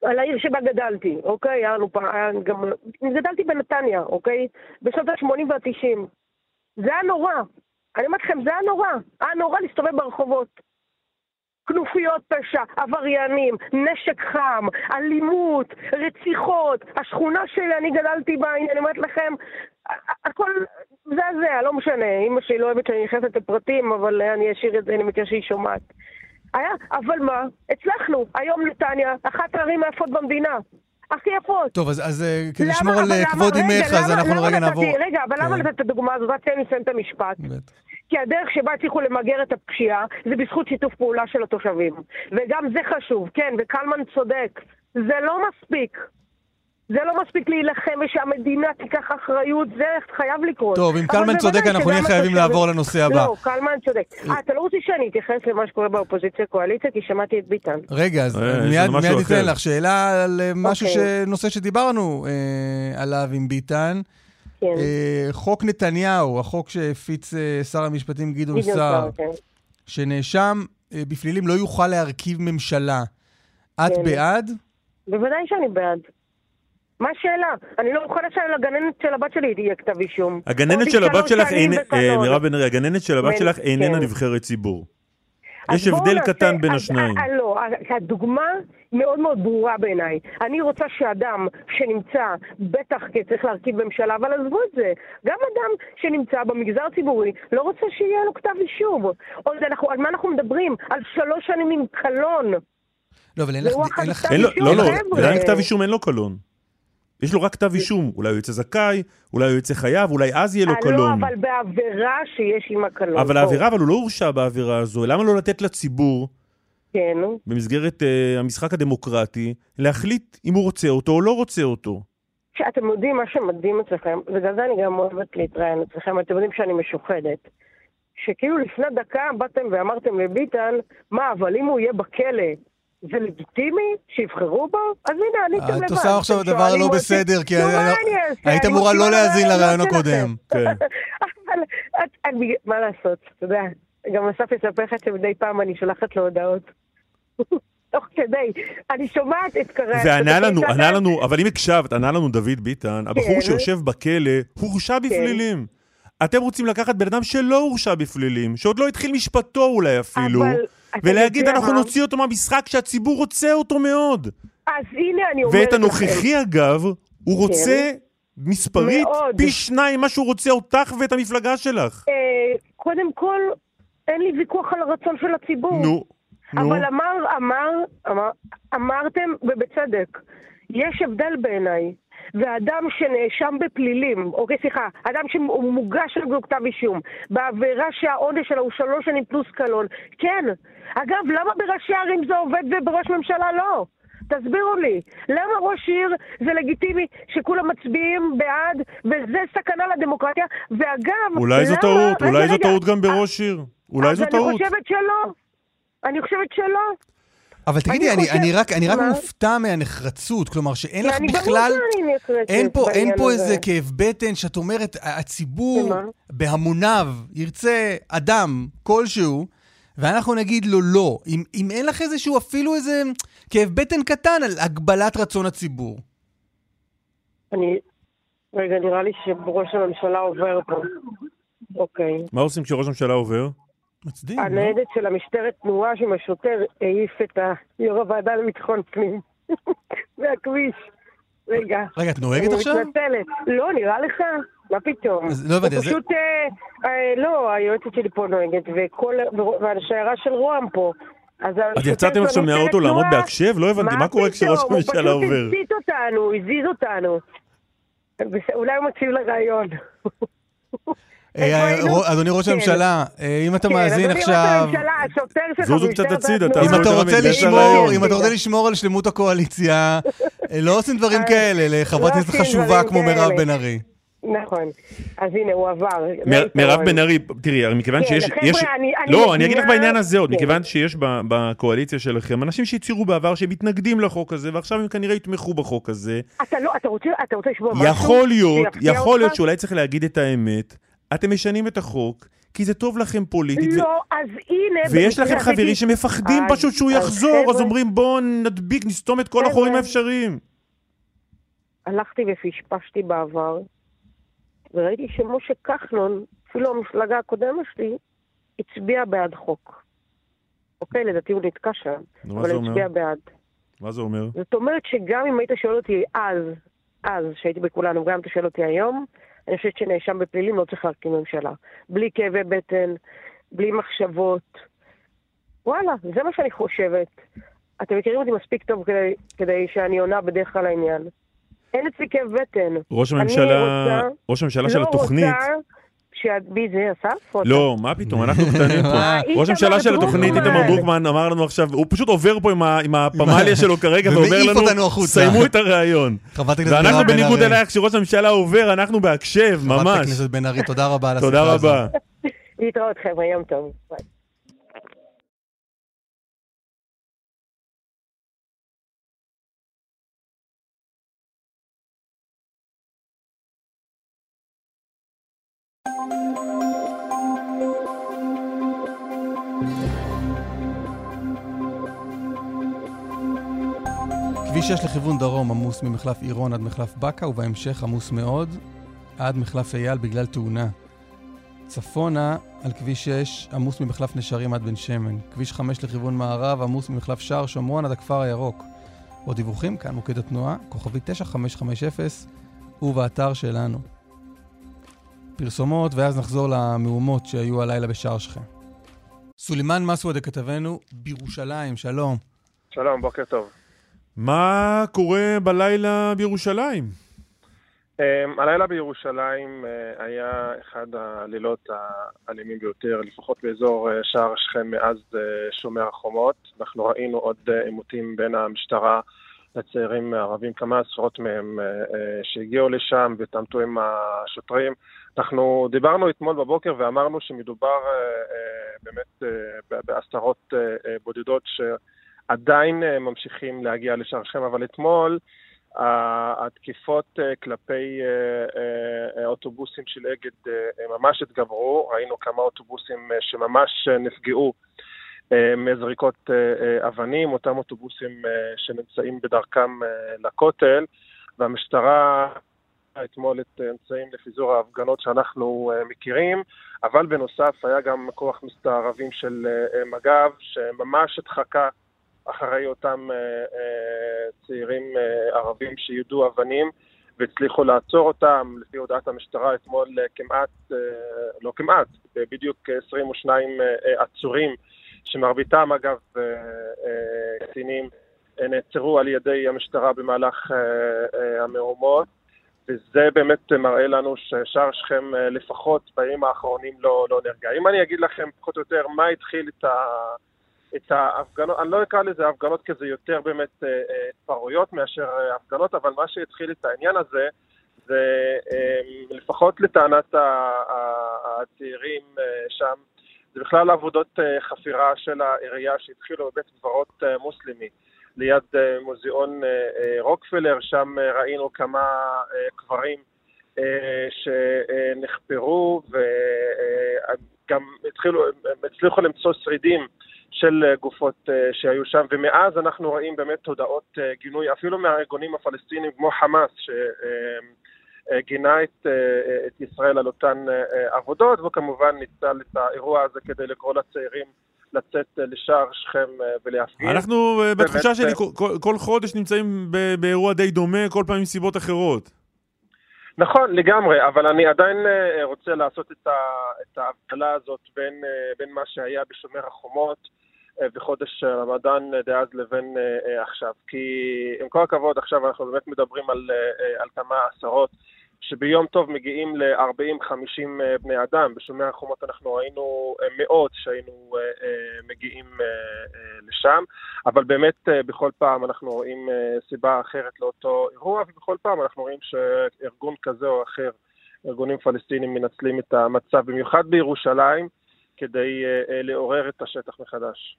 על העיר שבה גדלתי, אוקיי? היה לנו פעם, גם... גדלתי בנתניה, אוקיי? בשנות ה-80 וה-90. זה היה נורא. אני אומרת לכם, זה היה נורא. היה נורא להסתובב ברחובות. כנופיות פשע, עבריינים, נשק חם, אלימות, רציחות. השכונה שלי, אני גדלתי בה, אני אומרת לכם, הכל מזעזע, לא משנה. אמא שלי לא אוהבת שאני נכנסת לפרטים, אבל אני אשאיר את זה, אני מכיר שהיא שומעת. היה, אבל מה? הצלחנו. היום נתניה, אחת הערים היפות במדינה. הכי יפות. טוב, אז, אז אה, כדי למה- לשמור על אה, למה- כבוד אמך, אז למה- אנחנו למה רגע נעבור... רגע, אבל למה כן. נתת את הדוגמה הזאת? רק תן לי לסיים את המשפט. כי הדרך שבה הצליחו למגר את הפשיעה זה בזכות שיתוף פעולה של התושבים. וגם זה חשוב, כן, וקלמן צודק. זה לא מספיק. זה לא מספיק להילחם ושהמדינה תיקח אחריות, זה חייב לקרות. טוב, אם אבל קלמן צודק, אנחנו נהיה חייבים התושבים- לעבור לנושא הבא. לא, קלמן צודק. אה, אתה לא רוצה שאני אתייחס למה שקורה באופוזיציה-קואליציה? כי שמעתי את ביטן. רגע, אז אה, מיד ניתן. לך שאלה על אה, משהו, אוקיי. ש- נושא שדיברנו אה, עליו עם ביטן. כן. חוק נתניהו, החוק שהפיץ שר המשפטים גדעון סער, כן. שנאשם בפלילים לא יוכל להרכיב ממשלה. את כן. בעד? בוודאי שאני בעד. מה השאלה? אני לא מוכנה שלגננת של הבת שלי תהיה כתב אישום. הגננת של הבת שלך, אין-. אה, מירב בן ארי, הגננת של הבת שלך איננה כן. נבחרת ציבור. יש הבדל קטן בין השניים. אה, לא, אה, הדוגמה מאוד מאוד ברורה בעיניי. אני רוצה שאדם שנמצא, בטח כי צריך להרכיב ממשלה, אבל עזבו את זה. גם אדם שנמצא במגזר הציבורי, לא רוצה שיהיה לו כתב אישום. עוד אנחנו, על מה אנחנו מדברים? על שלוש שנים עם קלון. לא, אבל אין לך... אין לך- אין לא, לא. עדיין כתב אישום אין לו קלון. יש לו רק כתב אישום. אולי הוא יוצא זכאי, אולי הוא יוצא חייב, אולי אז יהיה לו אה, קלון. לא, אבל בעבירה שיש עם הקלון. אבל. העבירה, אבל הוא לא הורשע בעבירה הזו. למה לא לתת לציבור, כן. במסגרת אה, המשחק הדמוקרטי, להחליט אם הוא רוצה אותו או לא רוצה אותו? שאתם יודעים, מה שמדהים אצלכם, בגלל זה אני גם אוהבת להתראיין אצלכם, אתם יודעים שאני משוחדת. שכאילו לפני דקה באתם ואמרתם לביטן, מה, אבל אם הוא יהיה בכלא, זה לגיטימי שיבחרו בו? אז הנה, עניתם לבד. את עושה עכשיו דבר לא בסדר, כי אעשה? היית אמורה לא להאזין לרעיון הקודם. <laughs> כן. אבל מה לעשות, אתה יודע, גם אסף יספר לך שמדי פעם אני שולחת לו הודעות. <laughs> תוך כדי, אני שומעת את קרן. וענה לנו, ענה לנו, אבל אם הקשבת, ענה לנו דוד ביטן, הבחור כן. שיושב בכלא, הורשע בפלילים. אתם רוצים לקחת בן אדם שלא הורשע בפלילים, שעוד לא התחיל משפטו אולי אפילו, אבל ולהגיד אנחנו מה? נוציא אותו מהמשחק שהציבור רוצה אותו מאוד. אז הנה אני אומרת ואת לכם. הנוכחי אגב, הוא רוצה מספרית מאוד. פי שניים מה שהוא רוצה אותך ואת המפלגה שלך. אה, קודם כל, אין לי ויכוח על הרצון של הציבור. נו, נו. אבל אמר, אמר, אמר, אמרתם, ובצדק, יש הבדל בעיניי. ואדם שנאשם בפלילים, אוקיי, סליחה, אדם שמוגש נגדו כתב אישום, בעבירה שהעונש שלה הוא שלוש שנים פלוס קלון, כן. אגב, למה בראשי ערים זה עובד ובראש ממשלה לא? תסבירו לי, למה ראש עיר זה לגיטימי שכולם מצביעים בעד וזה סכנה לדמוקרטיה? ואגב, אולי זו טעות, אולי זו טעות גם בראש עיר. אולי זו אז טעות. אני חושבת שלא. אני חושבת שלא. אבל תגידי, אני אני, חושב- אני רק, אני רק? מופתע מהנחרצות, כלומר שאין לך אני גם בכלל, אני נחרצת אין פה, אין פה. איזה כאב בטן שאת אומרת, הציבור? בהמוניו ירצה אדם כלשהו, ואנחנו נגיד לו לא. אם, אם אין לך איזשהו, אפילו איזה כאב בטן קטן על הגבלת רצון הציבור. אני... רגע, נראה לי שראש הממשלה עובר פה. אוקיי. מה עושים כשראש הממשלה עובר? מצדיק, לא? הניידת של המשטרת תנועה עם השוטר העיף את יו"ר הוועדה לביטחון פנים. <laughs> מהכביש. רגע. רגע, את נוהגת עכשיו? אני מתנצלת. לא, נראה לך? מה פתאום? לא הבנתי, הוא זה- פשוט... אה, אה, לא, היועצת שלי פה נוהגת, וכל... והשיירה של רוה"מ פה. אז יצאתם עכשיו מהאוטו לעמוד בהקשב? לא הבנתי, מה קורה כשראש? הממשלה הוא עובר? פשוט הצית אותנו, הוא הזיז אותנו. אולי הוא מקשיב לרעיון. <laughs> אדוני ראש כן. הממשלה, אה, אם אתה כן, מאזין אדוני ראש עכשיו... הממשלה, השוטר שלך זוזו קצת הצידה, התנועה- אם אתה יותר רוצה לשמור, לרעיון. אם אתה רוצה לשמור על שלמות הקואליציה, אה, לא עושים דברים כאלה לחברת לא כנסת חשובה כמו מירב. בן ארי. נכון. אז הנה, הוא עבר. מירב. בן ארי, תראי, מכיוון כן, שיש... חבר'ה, יש- אני- אני לא, אני אגיד לך בעניין הזה עוד, כן. מכיוון שיש בקואליציה שלכם אנשים שהצהירו בעבר שהם מתנגדים לחוק הזה, ועכשיו הם כנראה יתמכו בחוק הזה. אתה לא, אתה רוצה, אתה רוצה לשמוע משהו? יכול להיות, יכול להיות? שאולי צריך להגיד את האמת, אתם משנים את החוק, כי זה טוב לכם פוליטית, ו- לא, אז הנה... ויש לכם חברים שמפחדים אז- פשוט שהוא אז יחזור, אז חבר'ה- אומרים בואו נדביק, נסתום את כל חבר'ה- החורים האפשריים. הלכתי ופשפשתי בעבר, וראיתי שמשה כחלון, אפילו המפלגה הקודמת שלי, הצביע בעד חוק. אוקיי, לדעתי הוא נתקע שם, אבל? הצביע בעד. מה זה אומר? זאת אומרת שגם אם היית שואל אותי אז, אז, שהייתי בכולנו, וגם אם אתה שואל אותי היום, אני חושבת שנאשם בפלילים לא צריך להרכיב ממשלה. בלי כאבי בטן, בלי מחשבות. וואלה, זה מה שאני חושבת. אתם מכירים אותי מספיק טוב כדי, כדי שאני עונה בדרך כלל לעניין. אין אצלי כאב בטן. ראש הממשלה, רוצה- ראש הממשלה של לא התוכנית, רוצה שאת... בי זה אסף? לא, מה פתאום, אנחנו קטנים פה. <laughs> מה? ראש הממשלה של התוכנית. איתמר דרוקמן, אמר לנו עכשיו, הוא פשוט עובר פה עם הפמליה שלו כרגע, ואומר לנו. סיימו את הראיון. חברת הכנסת ואנחנו בניגוד. אלייך, כשראש הממשלה עובר, אנחנו בהקשב, חברת ממש. הכנסת בן ארי, תודה רבה על השיחה תודה הזו. רבה. להתראות חבר'ה, יום טוב. ביי. כביש 6 לכיוון דרום עמוס ממחלף עירון עד מחלף בקה, ובהמשך עמוס מאוד עד מחלף אייל בגלל תאונה. צפונה על כביש 6 עמוס ממחלף נשרים עד בן שמן. כביש 5 לכיוון מערב עמוס ממחלף שער שומרון עד הכפר הירוק. עוד דיווחים, כאן מוקד התנועה, כוכבי 9550 ובאתר שלנו. פרסומות, ואז נחזור למהומות שהיו הלילה בשער שכם. סולימאן מסוודה כתבנו בירושלים, שלום. שלום, בוקר טוב. מה קורה בלילה בירושלים? Um, הלילה בירושלים uh, היה אחד הלילות האלימים ביותר, לפחות באזור uh, שער שכם מאז uh, שומר החומות. אנחנו ראינו עוד עימותים בין המשטרה לצעירים הערבים, כמה עשרות מהם שהגיעו לשם והתעמתו עם השוטרים. אנחנו דיברנו אתמול בבוקר ואמרנו שמדובר uh, uh, באמת uh, בעשרות בודדות שעדיין ממשיכים להגיע לשער שכם, אבל אתמול התקיפות כלפי אוטובוסים של אגד ממש התגברו, ראינו כמה אוטובוסים שממש נפגעו מזריקות אבנים, אותם אוטובוסים שנמצאים בדרכם לכותל, והמשטרה אתמול את אמצעים לפיזור ההפגנות שאנחנו מכירים, אבל בנוסף היה גם כוח מסתערבים של מג"ב שממש הדחקה אחרי אותם צעירים ערבים שיודו אבנים והצליחו לעצור אותם, לפי הודעת המשטרה אתמול כמעט, לא כמעט, בדיוק 22 uh, עצורים, שמרביתם אגב uh, נעצרו על ידי המשטרה במהלך המהומות, וזה באמת מראה לנו ששער שכם uh, לפחות בימים האחרונים לא, לא נרגע. אם אני אגיד לכם פחות או יותר מה התחיל את ה... את ההפגנות, אני לא אקרא לזה הפגנות כי זה יותר באמת התפרעויות מאשר הפגנות, אבל מה שהתחיל את העניין הזה זה לפחות לטענת הצעירים שם, זה בכלל עבודות אה, חפירה של העירייה שהתחילו בבית קברות אה, מוסלמי ליד אה, מוזיאון אה, אה, רוקפלר, שם ראינו כמה קברים שנחפרו וגם התחילו, הצליחו למצוא שרידים של גופות שהיו שם, ומאז אנחנו רואים באמת הודעות אה, גינוי, אפילו מהארגונים הפלסטינים כמו חמאס, שגינה את, אה, את ישראל על אותן עבודות, וכמובן ניצל את האירוע הזה כדי לקרוא לצעירים לצאת אה, לשער שכם אה, ולהפגין. אנחנו, אה, בתחושה שלי, כל- כל- חודש נמצאים באירוע די דומה, כל פעם עם סיבות אחרות. נכון, לגמרי, אבל אני עדיין רוצה לעשות את, ה, את ההבדלה הזאת בין, בין מה שהיה בשומר החומות בחודש רמדאן דאז לבין עכשיו. כי עם כל הכבוד, עכשיו אנחנו באמת מדברים על, על כמה עשרות שביום טוב מגיעים ל-40-50 אה, בני אדם. בשומר החומות אנחנו ראינו אה, מאות שהיינו אה, מגיעים לשם, אבל באמת בכל פעם אנחנו רואים סיבה אחרת לאותו אירוע, ובכל פעם אנחנו רואים שארגון כזה או אחר, ארגונים פלסטינים מנצלים את המצב, במיוחד בירושלים, כדי לעורר את השטח מחדש.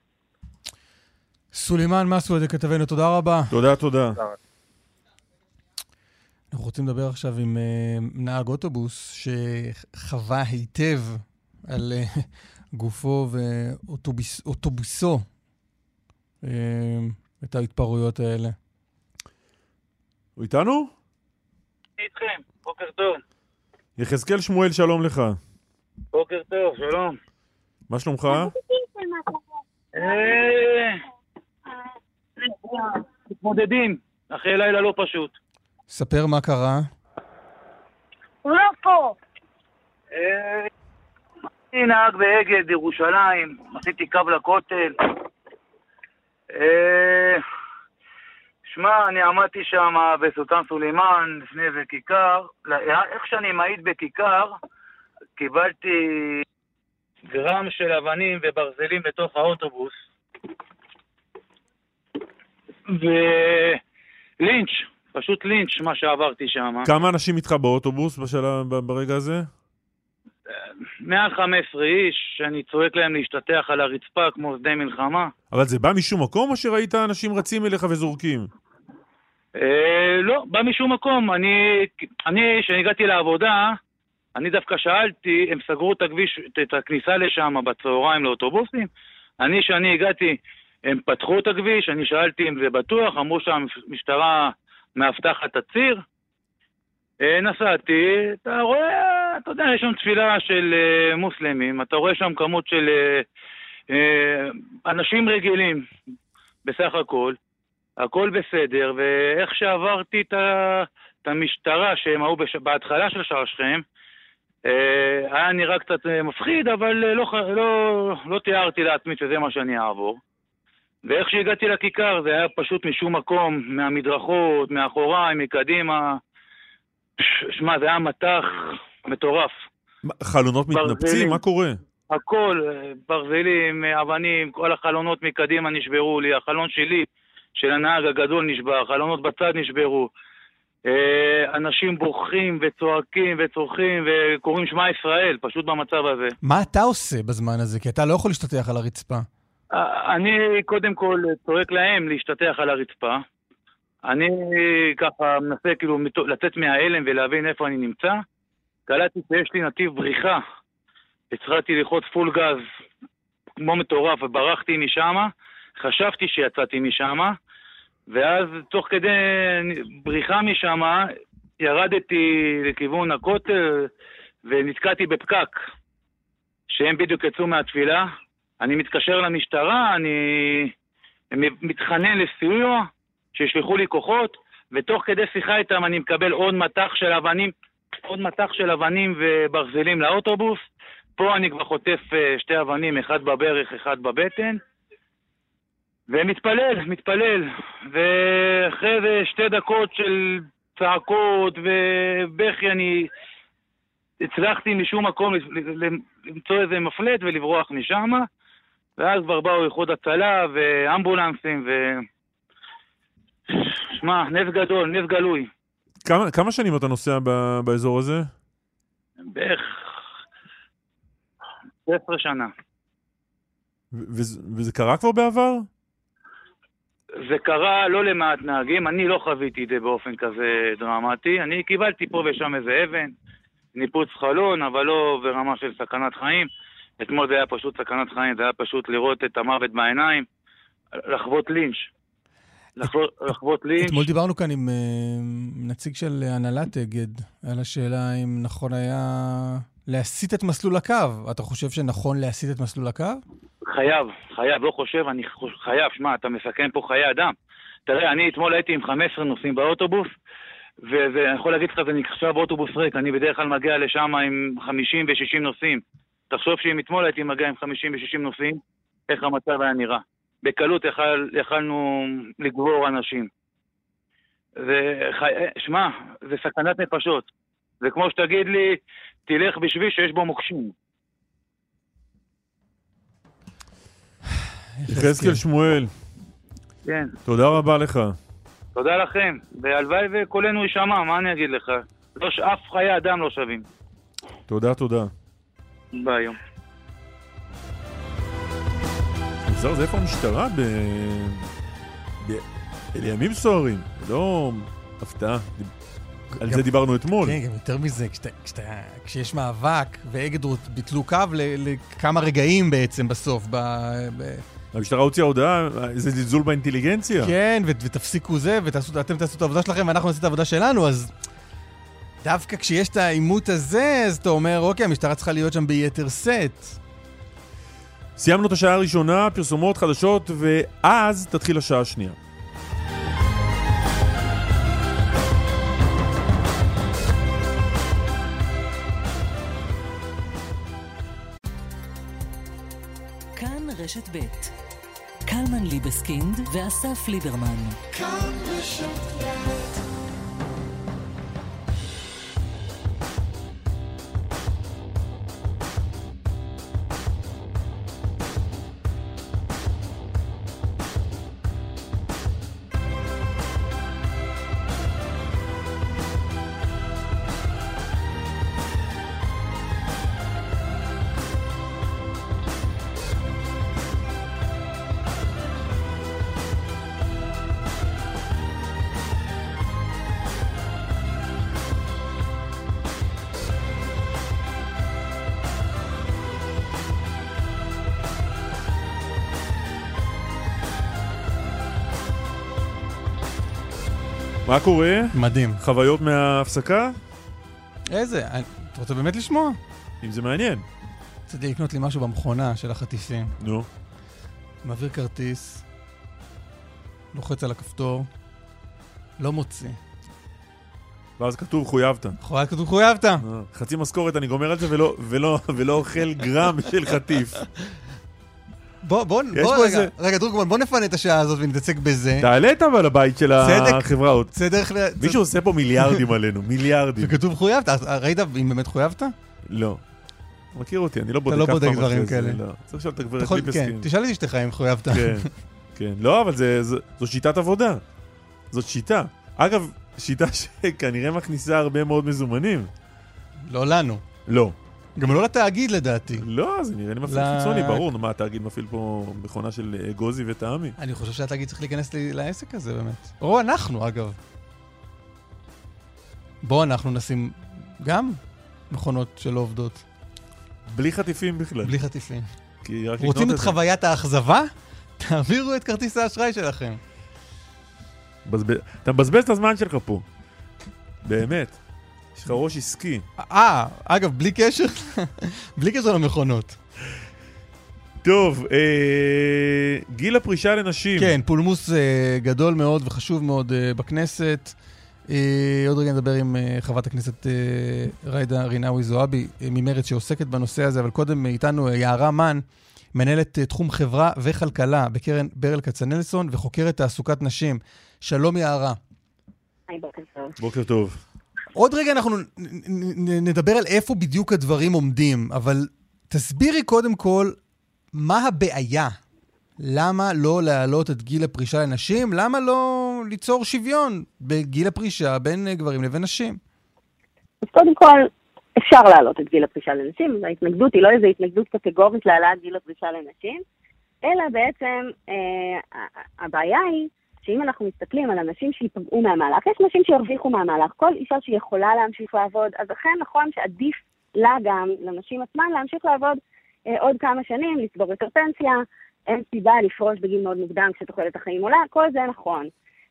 סולימאן מסווד, כתבנו, תודה רבה. תודה, תודה. אנחנו רוצים לדבר עכשיו עם uh, נהג אוטובוס שחווה היטב על uh, גופו ואוטובוסו uh, את ההתפרעויות האלה. הוא איתנו? איתכם, בוקר טוב. יחזקאל שמואל, שלום לך. בוקר טוב, שלום. מה שלומך? אה, מתמודדים, אחרי לילה לא פשוט. ספר מה קרה. הוא לא פה. אה, אני נהג באגד ירושלים, עשיתי קו לכותל. אה, שמע, אני עמדתי שם בסולטן סולימאן, לפני איזה כיכר. לא, איך שאני מעיד בכיכר, קיבלתי גרם של אבנים וברזלים לתוך האוטובוס. ולינץ', פשוט לינץ', מה שעברתי שם. כמה אנשים איתך באוטובוס בשלב, ב- ברגע הזה? מעל 15 איש, שאני צועק להם להשתטח על הרצפה כמו שדה מלחמה. אבל זה בא משום מקום, או שראית אנשים רצים אליך וזורקים? אה, לא, בא משום מקום. אני, אני, כשהגעתי לעבודה, אני דווקא שאלתי, הם סגרו את הכביש, את הכניסה לשם בצהריים לאוטובוסים. אני, כשאני הגעתי, הם פתחו את הכביש, אני שאלתי אם זה בטוח, אמרו שהמשטרה מאבטחת הציר. אה, נסעתי, אתה רואה, אתה יודע, יש שם תפילה של אה, מוסלמים, אתה רואה שם כמות של אה, אנשים רגילים, בסך הכל. הכל בסדר, ואיך שעברתי את, המשטרה שהם היו. בהתחלה של שער שכם, היה נראה קצת מפחיד, אבל לא, לא, לא תיארתי לעצמי שזה מה שאני אעבור. ואיך שהגעתי לכיכר זה היה פשוט משום מקום, מהמדרכות, מאחוריי, מקדימה. שמע, זה היה מטח מטורף. חלונות ברזלים. מתנפצים? מה קורה? הכל, אה, ברזלים, אה, אבנים, כל החלונות מקדימה נשברו לי, החלון שלי, של הנהג הגדול נשבר, חלונות בצד נשברו. אה, אנשים בוכים וצועקים וצורכים וקוראים שמע ישראל, פשוט במצב הזה. מה אתה עושה בזמן הזה? כי אתה לא יכול להשתטח על הרצפה. אה, אני קודם כל צועק להם להשתטח על הרצפה. אני ככה מנסה כאילו לצאת מההלם ולהבין איפה אני נמצא. קלטתי שיש לי נתיב בריחה. הצלחתי ללחוץ פול גז כמו מטורף וברחתי משם. חשבתי שיצאתי משם, ואז תוך כדי בריחה משם ירדתי לכיוון הכותל ונתקעתי בפקק. שהם בדיוק יצאו מהתפילה. אני מתקשר למשטרה, אני מתחנן לסיוע, שישלחו לי כוחות, ותוך כדי שיחה איתם אני מקבל עוד מטח של אבנים, עוד מטח של אבנים וברזלים לאוטובוס. פה אני כבר חוטף אה, שתי אבנים, אחד בברך, אחד בבטן. ומתפלל, מתפלל. ואחרי זה שתי דקות של צעקות ובכי, אני הצלחתי משום מקום למצוא איזה מפלט ולברוח משם. ואז כבר באו איחוד הצלה ואמבולנסים ו... שמע, נס גדול, נס גלוי. כמה, כמה שנים אתה נוסע ב, באזור הזה? בערך 16 שנה. וזה קרה כבר בעבר? זה קרה לא למעט נהגים, אני לא חוויתי את זה באופן כזה דרמטי. אני קיבלתי פה ושם איזה אבן, ניפוץ חלון, אבל לא ברמה של סכנת חיים. אתמול זה היה פשוט סכנת חיים, זה היה פשוט לראות את המוות בעיניים, לחוות לינץ'. לחוות, לינץ'. אתמול דיברנו כאן עם אה, נציג של הנהלת אגד על השאלה אם נכון היה להסיט את מסלול הקו. אתה חושב שנכון להסיט את מסלול הקו? חייב, חייב, לא חושב, אני חייב, שמע, אתה מסכן פה חיי אדם. תראה, אני אתמול הייתי עם 15 נוסעים באוטובוס, ואני יכול להגיד לך, זה נחשב אוטובוס ריק, אני בדרך כלל מגיע לשם עם 50 ו-60 נוסעים. תחשוב שאם אתמול הייתי מגיע עם 50 ו-60 נוסעים, איך המצב היה נראה. בקלות יכול, יכלנו לגבור אנשים. זה, חי... שמע, זה סכנת נפשות. זה כמו שתגיד לי, תלך בשביל שיש בו מוקשים. יחזקאל שמואל, כן. תודה רבה לך. תודה לכם, והלוואי וקולנו יישמע, מה אני אגיד לך? לא, ש- אף חיי אדם לא שווים. תודה, תודה. ביי יום. זהו, זה איפה המשטרה? ב... ב... אלה ימים סוערים, לא הפתעה. על זה דיברנו אתמול. כן, גם יותר מזה, כשאתה, כשאתה, כשיש מאבק, ואגד רות- ביטלו קו ל- לכמה רגעים בעצם בסוף. ב, ב, המשטרה הוציאה הודעה, איזה זלזול באינטליגנציה. כן, ו- ותפסיקו זה, ואתם תעשו את העבודה שלכם, ואנחנו נעשה את העבודה שלנו, אז דווקא כשיש את העימות הזה, אז אתה אומר, אוקיי, המשטרה צריכה להיות שם ביתר סט. סיימנו את השעה הראשונה, פרסומות חדשות, ואז תתחיל השעה השנייה. כאן רשת ב' קלמן ליבסקינד ואסף ליברמן. כאן רשת מה קורה? מדהים. חוויות מההפסקה? איזה, אני- אתה רוצה באמת לשמוע? אם זה מעניין. רציתי לקנות לי משהו במכונה של החטיפים. נו. מעביר כרטיס, לוחץ על הכפתור, לא מוציא. ואז כתוב חויבת. יכול להיות כתוב חויבת. אה, חצי משכורת אני גומר על זה ולא, ולא, ולא אוכל גרם של חטיף. <laughs> בוא, בוא, בוא רגע, איזה- רגע, דרוקמן, בוא נפנה את השעה הזאת ונתעסק בזה. תעלה את אבל הבית של צדק. החברה עוד. דרך ל... מישהו עושה פה מיליארדים עלינו, <laughs> מיליארדים. זה כתוב חויבת, אז ראית אם באמת חויבת? לא. אתה מכיר אותי, אני לא בודק לא אף בודק פעם דברים אחרי זה, כאלה. לא. צריך לשאול את אתה הגברת ליבסקין. כן, תשאל את אשתך אם חויבת. כן, כן. לא, אבל זה, זו, זו שיטת עבודה. זאת שיטה. אגב, שיטה <laughs> שכנראה מכניסה הרבה מאוד מזומנים. לא לנו. לא. גם לא לתאגיד לדעתי. לא, זה נראה לי מפעיל חיצוני, ברור. מה, התאגיד מפעיל פה מכונה של אה, גוזי וטעמי? אני חושב שהתאגיד צריך להיכנס לעסק הזה באמת. או אנחנו, אגב. בוא אנחנו נשים גם מכונות שלא עובדות, בלי חטיפים בכלל. בלי חטיפים. רוצים את. חוויית האכזבה? <laughs> תעבירו את כרטיס האשראי שלכם. אתה מבזבז את הזמן שלך פה. באמת. יש לך ראש עסקי. אה, אגב, בלי קשר, <laughs> בלי קשר למכונות. טוב, אה, גיל הפרישה לנשים. כן, פולמוס אה, גדול מאוד וחשוב מאוד אה, בכנסת. אה, עוד רגע נדבר עם אה, חברת הכנסת אה, ג'ידא רינאוי זועבי אה, ממרצ שעוסקת בנושא הזה, אבל קודם אה, איתנו אה, יערה מן, מנהלת אה, תחום חברה וכלכלה בקרן ברל כצנלסון וחוקרת תעסוקת נשים. שלום יערה. היי, בוקר טוב. בוקר טוב. עוד רגע אנחנו נדבר על איפה בדיוק הדברים עומדים, אבל תסבירי קודם כל מה הבעיה. למה לא להעלות את גיל הפרישה לנשים? למה לא ליצור שוויון בגיל הפרישה בין אה, גברים לבין נשים? אז קודם כל, אפשר להעלות את גיל הפרישה לנשים, ההתנגדות היא לא איזו התנגדות קטגורית להעלאת גיל הפרישה לנשים, אלא בעצם אה, הבעיה היא שאם אנחנו מסתכלים על אנשים שייפגעו מהמהלך, יש נשים שירוויחו מהמהלך, כל אישה שיכולה להמשיך לעבוד, אז אכן נכון שעדיף לה גם, לנשים עצמן, להמשיך לעבוד אה, עוד כמה שנים, לצבור יותר פנסיה, אין סיבה לפרוש בגיל מאוד מוקדם כשתוחלת החיים עולה, כל זה נכון.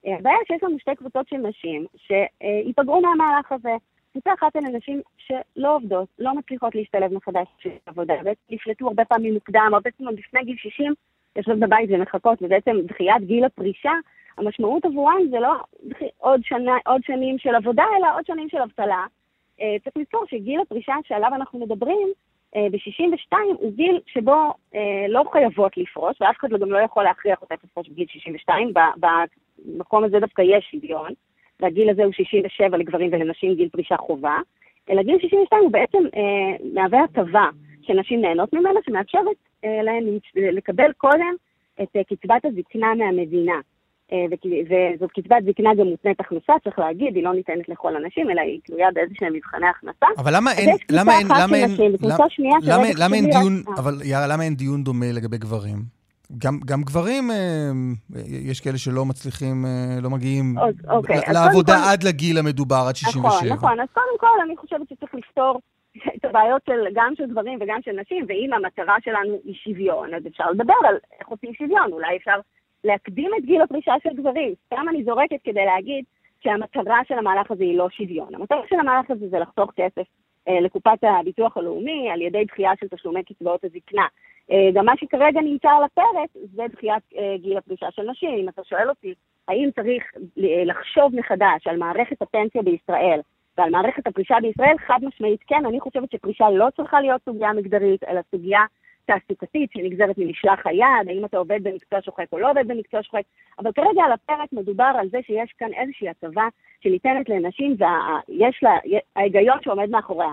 אה, הבעיה שיש לנו שתי קבוצות של נשים שייפגעו מהמהלך הזה. קבוצה אחת הן נשים שלא עובדות, לא מצליחות להשתלב מחדש בעבודה, ונפלטו הרבה פעמים מוקדם, הרבה פעמים לפני גיל 60, יושבות בבית ומחכות, ובעצם דחיית גיל הפרישה, המשמעות עבורן זה לא עוד, שנה, עוד שנים של עבודה, אלא עוד שנים של אבטלה. אה, צריך לזכור שגיל הפרישה שעליו אנחנו מדברים, אה, ב-62 הוא גיל שבו אה, לא חייבות לפרוש, ואף אחד גם לא יכול להכריח אותה לפרוש בגיל 62, במקום הזה דווקא יש שוויון, והגיל הזה הוא 67 לגברים ולנשים גיל פרישה חובה, אלא גיל 62 הוא בעצם אה, מהווה הטבה שנשים נהנות ממנה, שמאפשרת אה, להן לקבל קודם את אה, קצבת הזקנה מהמדינה. אה, וזאת קצבת זקנה גם מותנית הכנסה, צריך להגיד, היא לא ניתנת לכל אנשים, אלא היא תלויה באיזה שהם מבחני הכנסה. אבל למה אין, למה אין, למה אין, למה, למה אין דיון, אבל יאללה, למה אין דיון דומה לגבי גברים? גם, גם גברים, אה, יש כאלה שלא מצליחים, אה, לא מגיעים אוקיי, לעבודה כל... עד לגיל המדובר, עד 67. נכון, נכון. אז קודם כל, אני חושבת שצריך לפתור את הבעיות של, גם של גברים וגם של נשים, ואם המטרה שלנו היא שוויון, אז אפשר לדבר על איך עושים שוויון. אולי אפשר להקדים את גיל הפרישה של גברים. סתם אני זורקת כדי להגיד שהמטרה של המהלך הזה היא לא שוויון. המטרה של המהלך הזה זה לחסוך כסף אה, לקופת הביטוח הלאומי על ידי דחייה של תשלומי קצבאות הזקנה. אה, גם מה שכרגע נמצא על הפרק זה דחיית אה, גיל הפרישה של נשים. אם אתה שואל אותי האם צריך אה, לחשוב מחדש על מערכת הפנסיה בישראל ועל מערכת הפרישה בישראל, חד משמעית כן, אני חושבת שפרישה לא צריכה להיות סוגיה מגדרית, אלא סוגיה תעסוקתית שנגזרת ממשלח היד, האם אתה עובד במקצוע שוחק או לא עובד במקצוע שוחק, אבל כרגע על הפרק מדובר על זה שיש כאן איזושהי הטבה שניתנת לנשים, ויש לה, ההיגיון שעומד מאחוריה.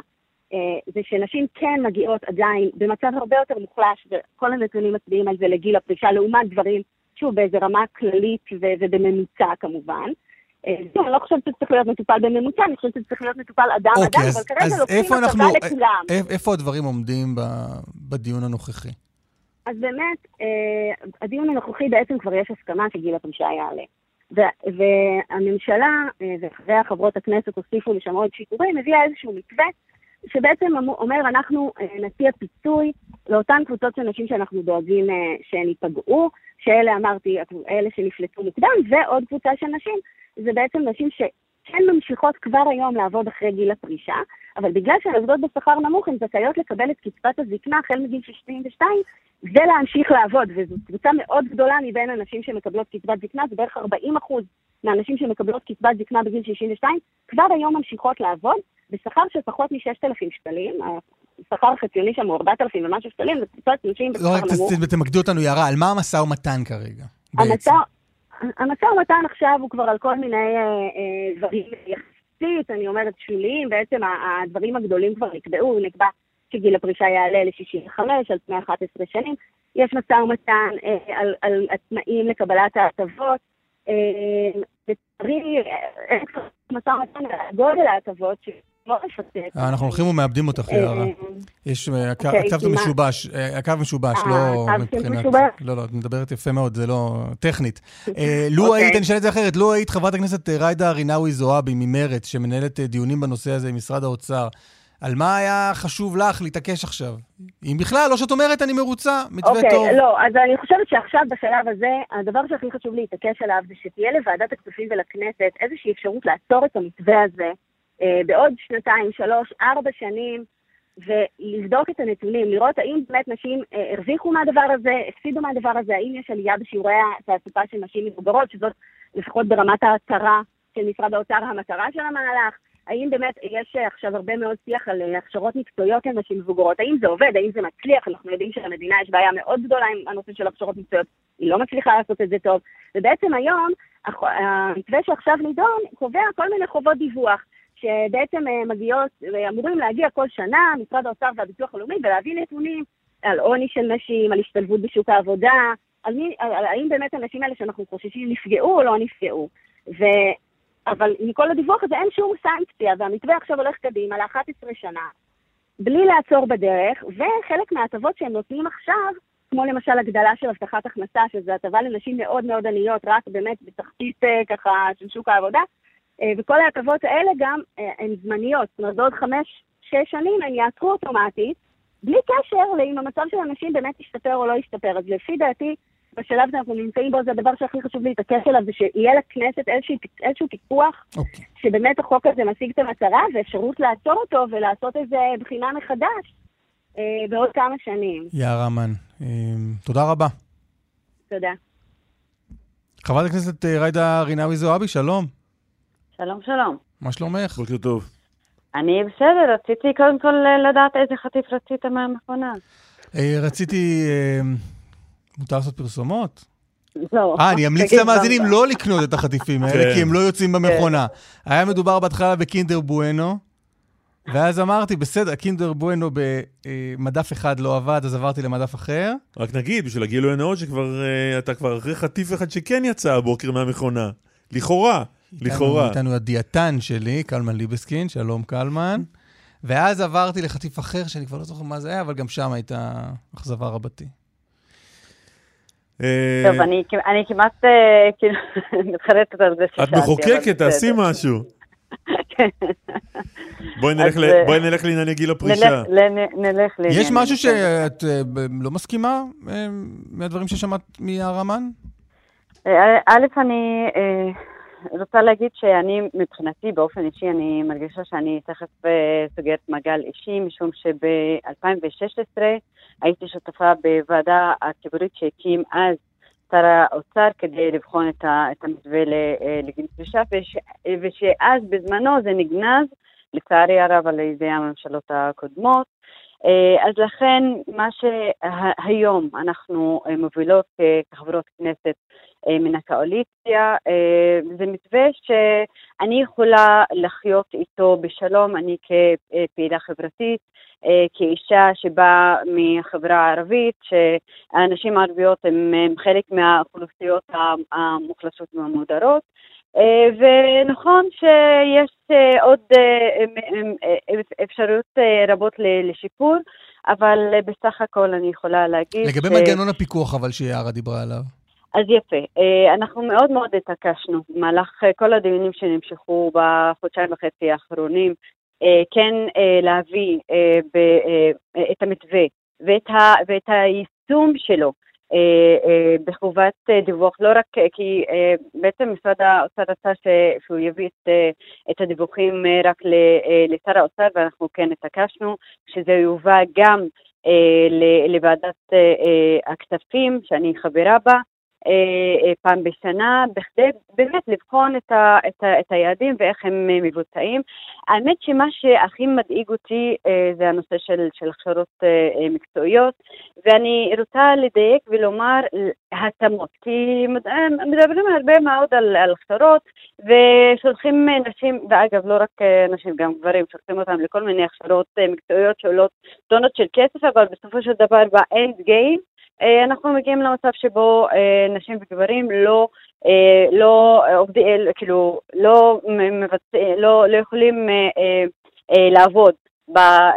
אה, זה שנשים כן מגיעות עדיין במצב הרבה יותר מוחלש, וכל הנתונים מצביעים על זה לגיל הפרישה, לעומת גברים, שוב, באיזה רמה כללית ובממוצע כמובן. אה, אני לא חושבת שזה צריך להיות מטופל בממוצע, אני חושבת שזה צריך להיות מטופל אדם-אדם, אוקיי, אבל כרגע לוקחים הטבה לכולם. איפה הדברים עומדים בדיון הנוכחי? אז באמת, אה, הדיון הנוכחי בעצם כבר יש הסכמה שגיל הפרישה יעלה. והממשלה, ואחריה חברות הכנסת הוסיפו לשם עוד שיפורים, הביאה איזשהו מתווה שבעצם אומר, אנחנו אה, נציע פיצוי לאותן קבוצות של נשים שאנחנו דואגים אה, שהן ייפגעו, שאלה אמרתי, אלה שנפלטו מוקדם, ועוד קבוצה של נשים, זה בעצם נשים שכן ממשיכות כבר היום לעבוד אחרי גיל הפרישה, אבל בגלל שהן עובדות בשכר נמוך, הן זכאיות לקבל את קצבת הזקנה החל מגיל 62 ולהמשיך לעבוד, וזו קבוצה מאוד גדולה מבין הנשים שמקבלות קצבת זקנה, זה בערך 40 אחוז מהנשים שמקבלות קצבת זקנה בגיל 62, כבר היום ממשיכות לעבוד, בשכר של פחות מ-6,000 שקלים, השכר החציוני שם הוא 4,000 ומשהו שקלים, זה קצת נשים בשכר נמוך. לא, רק תמקדי אותנו, יערה, על מה המשא ומתן כרגע? המשא ומתן עכשיו הוא כבר על כל מיני אה, אה, דברים יחסית, אני אומרת שוליים, בעצם הדברים הגדולים כבר נקבעו, נקבע שגיל הפרישה יעלה ל-65 על פני 11 שנים. יש משא ומתן אה, על, על התנאים לקבלת ההטבות. לצערי, אין משא ומתן על גודל ההטבות, לא אה, אנחנו הולכים ומאבדים אותך, אה, יערה. יש, אה, אוקיי, הקו משובש, הקו משובש, לא מבחינת... לא, לא, את מדברת יפה מאוד, זה לא... טכנית. לו אוקיי. היית, אני אשאל את זה אחרת, לו היית חברת הכנסת ג'ידא רינאוי זועבי ממרצ, שמנהלת דיונים בנושא הזה עם משרד האוצר, על מה היה חשוב לך להתעקש עכשיו? אם בכלל, לא שאת אומרת, אני מרוצה, מתווה okay, טוב. אוקיי, לא, אז אני חושבת שעכשיו, בשלב הזה, הדבר שהכי חשוב להתעקש עליו זה שתהיה לוועדת הכספים ולכנסת איזושהי אפשרות לעצור את המתווה הזה אה, בעוד שנתיים, שלוש, ארבע שנים, ולבדוק את הנתונים, לראות האם באמת נשים אה, הרוויחו מהדבר הזה, הפסידו מהדבר הזה, האם יש עלייה בשיעורי התעסוקה של נשים מבוגרות, שזאת לפחות ברמת ההצהרה של משרד האוצר המטרה של המהלך, האם באמת יש עכשיו הרבה מאוד שיח על אה, הכשרות מקצועיות לנשים מבוגרות, האם זה עובד, האם זה מצליח, אנחנו יודעים שלמדינה יש בעיה מאוד גדולה עם הנושא של הכשרות מקצועיות, היא לא מצליחה לעשות את זה טוב, ובעצם היום המתווה שעכשיו נידון קובע כל מיני חובות דיווח. שבעצם אה, מגיעות, אמורים להגיע כל שנה, משרד האוצר והביטוח הלאומי, ולהביא נתונים על עוני של נשים, על השתלבות בשוק העבודה, על, מי, על, על האם באמת הנשים האלה שאנחנו חוששים נפגעו או לא נפגעו. ו, אבל מכל הדיווח הזה אין שום סנקציה, והמתווה עכשיו הולך קדימה ל-11 שנה, בלי לעצור בדרך, וחלק מההטבות שהם נותנים עכשיו, כמו למשל הגדלה של הבטחת הכנסה, שזו הטבה לנשים מאוד מאוד עניות, רק באמת בתחתית אה, ככה של שוק העבודה, אה, וכל ההטבות האלה גם אה, הן זמניות, זאת אומרת, בעוד חמש, שש שנים הן יעצרו אוטומטית, בלי קשר לאם המצב של הנשים באמת ישתפר או לא ישתפר. אז לפי דעתי, בשלב שאנחנו נמצאים בו, זה הדבר שהכי חשוב להתעקש עליו, זה שיהיה לכנסת איזשהו, איזשהו פיקוח, אוקיי. שבאמת החוק הזה משיג את המטרה, ואפשרות לעצור אותו ולעשות איזה בחינה מחדש אה, בעוד כמה שנים. יער אמן, אה, תודה רבה. תודה. חברת הכנסת אה, ג'ידא רינאוי זועבי, שלום. שלום, שלום. מה שלומך? בוקר טוב. אני בסדר, רציתי קודם כל אה, לדעת איזה חטיף רצית מהמכונה. אה, רציתי... אה, מותר לעשות פרסומות? לא. אה, אני אמליץ למאזינים. לא לקנות את החטיפים האלה, כן. כי הם לא יוצאים במכונה. היה מדובר בהתחלה בקינדר בואנו, ואז אמרתי, בסדר, קינדר בואנו במדף אחד לא עבד, אז עברתי למדף אחר. רק נגיד, בשביל הגילוי הנאות, שכבר, אה, אתה כבר אחרי חטיף אחד שכן יצא הבוקר מהמכונה. לכאורה, לכאורה. איתנו הדיאטן שלי, קלמן ליבסקין, שלום קלמן. ואז עברתי לחטיף אחר, שאני כבר לא זוכר מה זה היה, אבל גם שם הייתה אכזבה רבתי. אה, טוב, אני אני כמעט אה, כאילו <laughs> מתחרטת על זה ששאלתי. את מחוקקת, תעשי. משהו. בואי נלך אז, ל- אה, בואי נלך לענייני גיל הפרישה. נלך- לעניין. יש משהו שאת לא מסכימה מהדברים ששמעת? אה, א', אני רוצה להגיד שאני, מבחינתי, באופן אישי, אני מרגישה שאני תכף אה, סוגרת מעגל אישי, משום שב-2016 הייתי שותפה בוועדה הציבורית שהקים אז שר האוצר כדי לבחון את, ה, את המתווה אה, לגיל פרישה, וש, ושאז בזמנו זה נגנז, לצערי הרב, על ידי הממשלות הקודמות. אה, אז לכן, מה שהיום אנחנו מובילות כחברות כנסת מן הקואליציה, אה, זה מתווה שאני יכולה לחיות איתו בשלום, אני כפעילה חברתית, אה, כאישה שבאה מהחברה הערבית, שהנשים הערביות הן חלק מהאוכלוסיות המוחלשות והמודרות. אה, ונכון שיש אה, עוד אה, אה, אה, אפשרויות אה, רבות לשיפור, אבל אה, בסך הכל אני יכולה להגיד... לגבי ש- מנגנון הפיקוח, אבל שיערה דיברה עליו. אז יפה. אה, אנחנו מאוד מאוד התעקשנו. במהלך אה, כל הדיונים שנמשכו בחודשיים וחצי האחרונים, אה, כן להביא את המתווה ואת, ה, ואת היישום שלו בחובת דיווח, לא רק כי בעצם משרד האוצר רצה שהוא יביא את, את הדיווחים רק לשר האוצר, ואנחנו כן התעקשנו שזה יובא גם לוועדת הכספים, שאני חברה בה, פעם בשנה, בכדי באמת לבחון את, ה, את, ה, את היעדים ואיך הם אה, מבוצעים. האמת שמה שהכי מדאיג אותי אה, זה הנושא של, של הכשרות אה, אה, מקצועיות, ואני רוצה לדייק ולומר התאמות, כי מד- אה, מדברים הרבה מאוד על, על הכשרות, ושולחים אה, נשים, ואגב, לא רק אה, נשים, גם גברים, שולחים אותם לכל מיני הכשרות אה, מקצועיות שעולות טונות של כסף, אבל בסופו של דבר באנד גיים, אה, אנחנו מגיעים למצב שבו אה, נשים וגברים לא, אה, לא אה, כאילו, לא, מבצע, לא, לא יכולים אה, אה, אה, לעבוד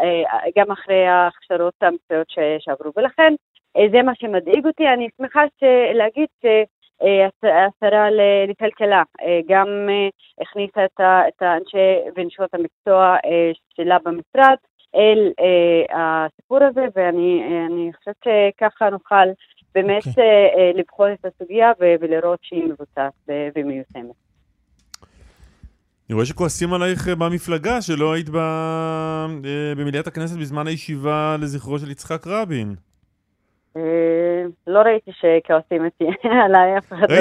אה, גם אחרי ההכשרות המקצועיות ש- שעברו. ולכן אה, זה מה שמדאיג אותי. אני שמחה ש- להגיד שהשרה ל- לכלכלה אה, גם אה, הכניסה את האנשי ונשות המקצוע אה, שלה במשרד. אל אה, הסיפור הזה, ואני אה, חושבת שככה נוכל באמת אוקיי. אה, אה, לבחון את הסוגיה ולראות שהיא מבוצעת ומיושמת. אני רואה שכועסים עלייך אה, במפלגה שלא היית ב... במליאת הכנסת בזמן הישיבה לזכרו של יצחק רבין. אה, לא ראיתי אותי <laughs> עליי, אף אחד לא